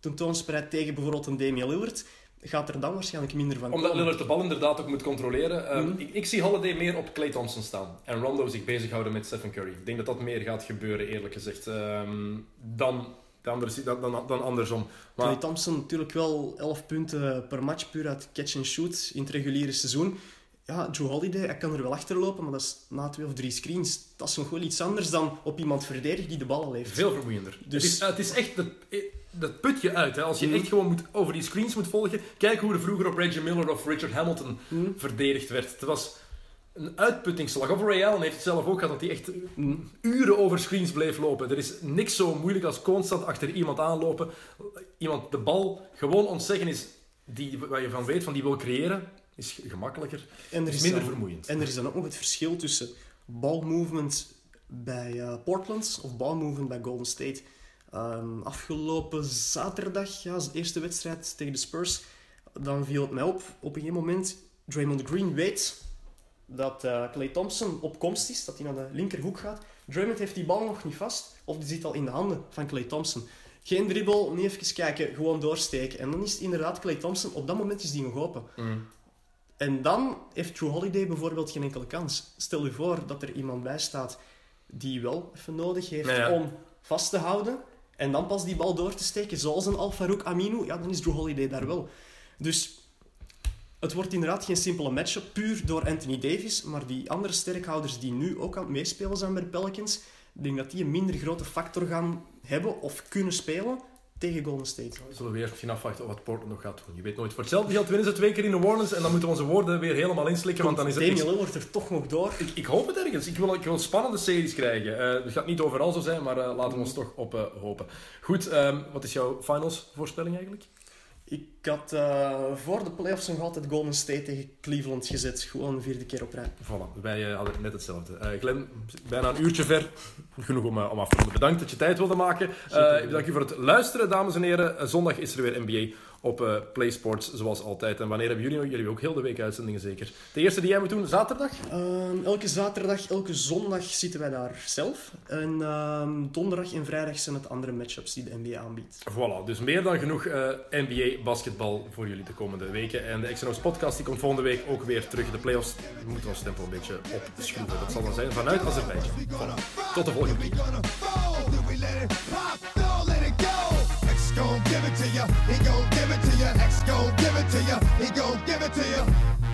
tentoonspreidt tegen bijvoorbeeld een Damian Lillard, gaat er dan waarschijnlijk minder van Omdat. Lillard de bal inderdaad ook moet controleren. Ehm, Mhm. ik, ik zie Holiday meer op Clay Thompson staan. En Rondo zich bezighouden met Stephen Curry. Ik denk dat dat meer gaat gebeuren, eerlijk gezegd. ehm, dan, de andere, dan, dan, dan andersom. Maar Clay Thompson natuurlijk wel 11 punten per match puur uit catch and shoot in het reguliere seizoen. Ja, Drew Holiday, hij kan er wel achter lopen, maar dat is na twee of drie screens. Dat is nog wel iets anders dan op iemand verdedigen die de bal al heeft. veel vermoeiender. Dus- Het, is, het is echt dat, dat putje uit. Hè. Als je Mhm. echt gewoon moet over die screens moet volgen. Kijk hoe er vroeger op Reggie Miller of Richard Hamilton Hm? verdedigd werd. Het was een uitputtingsslag. Of Ray Allen heeft het zelf ook gehad, dat hij echt Hm? uren over screens bleef lopen. Er is niks zo moeilijk als constant achter iemand aanlopen. Iemand de bal gewoon ontzeggen is, die, waar je van weet, van die wil creëren, is gemakkelijker. En er is minder dan- vermoeiend. En er is dan ook nog het verschil tussen balmovement bij eh, Portland of balmovement bij Golden State. Ehm, afgelopen zaterdag, ja, de eerste wedstrijd tegen de Spurs, dan viel het mij op, op een gegeven moment, Draymond Green weet dat eh Clay Thompson op komst is, dat hij naar de linkerhoek gaat. Draymond heeft die bal nog niet vast, of die zit al in de handen van Clay Thompson. Geen dribbel, niet even kijken, gewoon doorsteken. En dan is het inderdaad Clay Thompson, op dat moment is die nog open. Mm. En dan heeft True Holiday bijvoorbeeld geen enkele kans. Stel je voor dat er iemand bij staat die wel even nodig heeft ja. om vast te houden en dan pas die bal door te steken, zoals een Al Farouk Aminu, ja, dan is Drew Holiday daar wel. Dus het wordt inderdaad geen simpele matchup, puur door Anthony Davis, maar die andere sterkhouders die nu ook aan het meespelen zijn bij de Pelicans, ik denk dat die een minder grote factor gaan hebben of kunnen spelen tegen Golden State. We zullen weer misschien afwachten wat Portland nog gaat doen. Je weet nooit. Voor hetzelfde geld winnen ze twee keer in New Orleans en dan moeten we onze woorden weer helemaal inslikken, want dan is het. Damian Lillard er toch nog door. Ik, ik hoop het ergens. Ik wil, ik wil spannende series krijgen. Eh, het gaat niet overal zo zijn, maar eh, laten we ons toch op eh, hopen. Goed, ehm, wat is jouw finals voorspelling eigenlijk? Ik had eh, voor de playoffs nog altijd Golden State tegen Cleveland gezet. Gewoon een vierde keer op rij. Voilà, wij eh, hadden net hetzelfde. Glenn, bijna een uurtje ver. Genoeg om, om af te ronden. Bedankt dat je tijd wilde maken. Ik bedank u voor het luisteren, dames en heren. Zondag is er weer NBA op eh PlaySports, zoals altijd. En wanneer hebben jullie nog? Jullie hebben ook heel de week uitzendingen zeker. De eerste die jij moet doen, zaterdag? Ehm, elke zaterdag, elke zondag zitten wij daar zelf. En ehm, donderdag en vrijdag zijn het andere matchups die de NBA aanbiedt. Voilà, dus meer dan genoeg eh, NBA basketbal voor jullie de komende weken. En de XNO's podcast die komt volgende week ook weer terug. De playoffs we moeten ons tempo een beetje opschroeven. Dat zal dan zijn vanuit Azerbeidzjan. Voilà. Tot de volgende keer. Gon' give it to ya, he gon' give it to ya. X gon' give it to ya, he gon' give it to ya.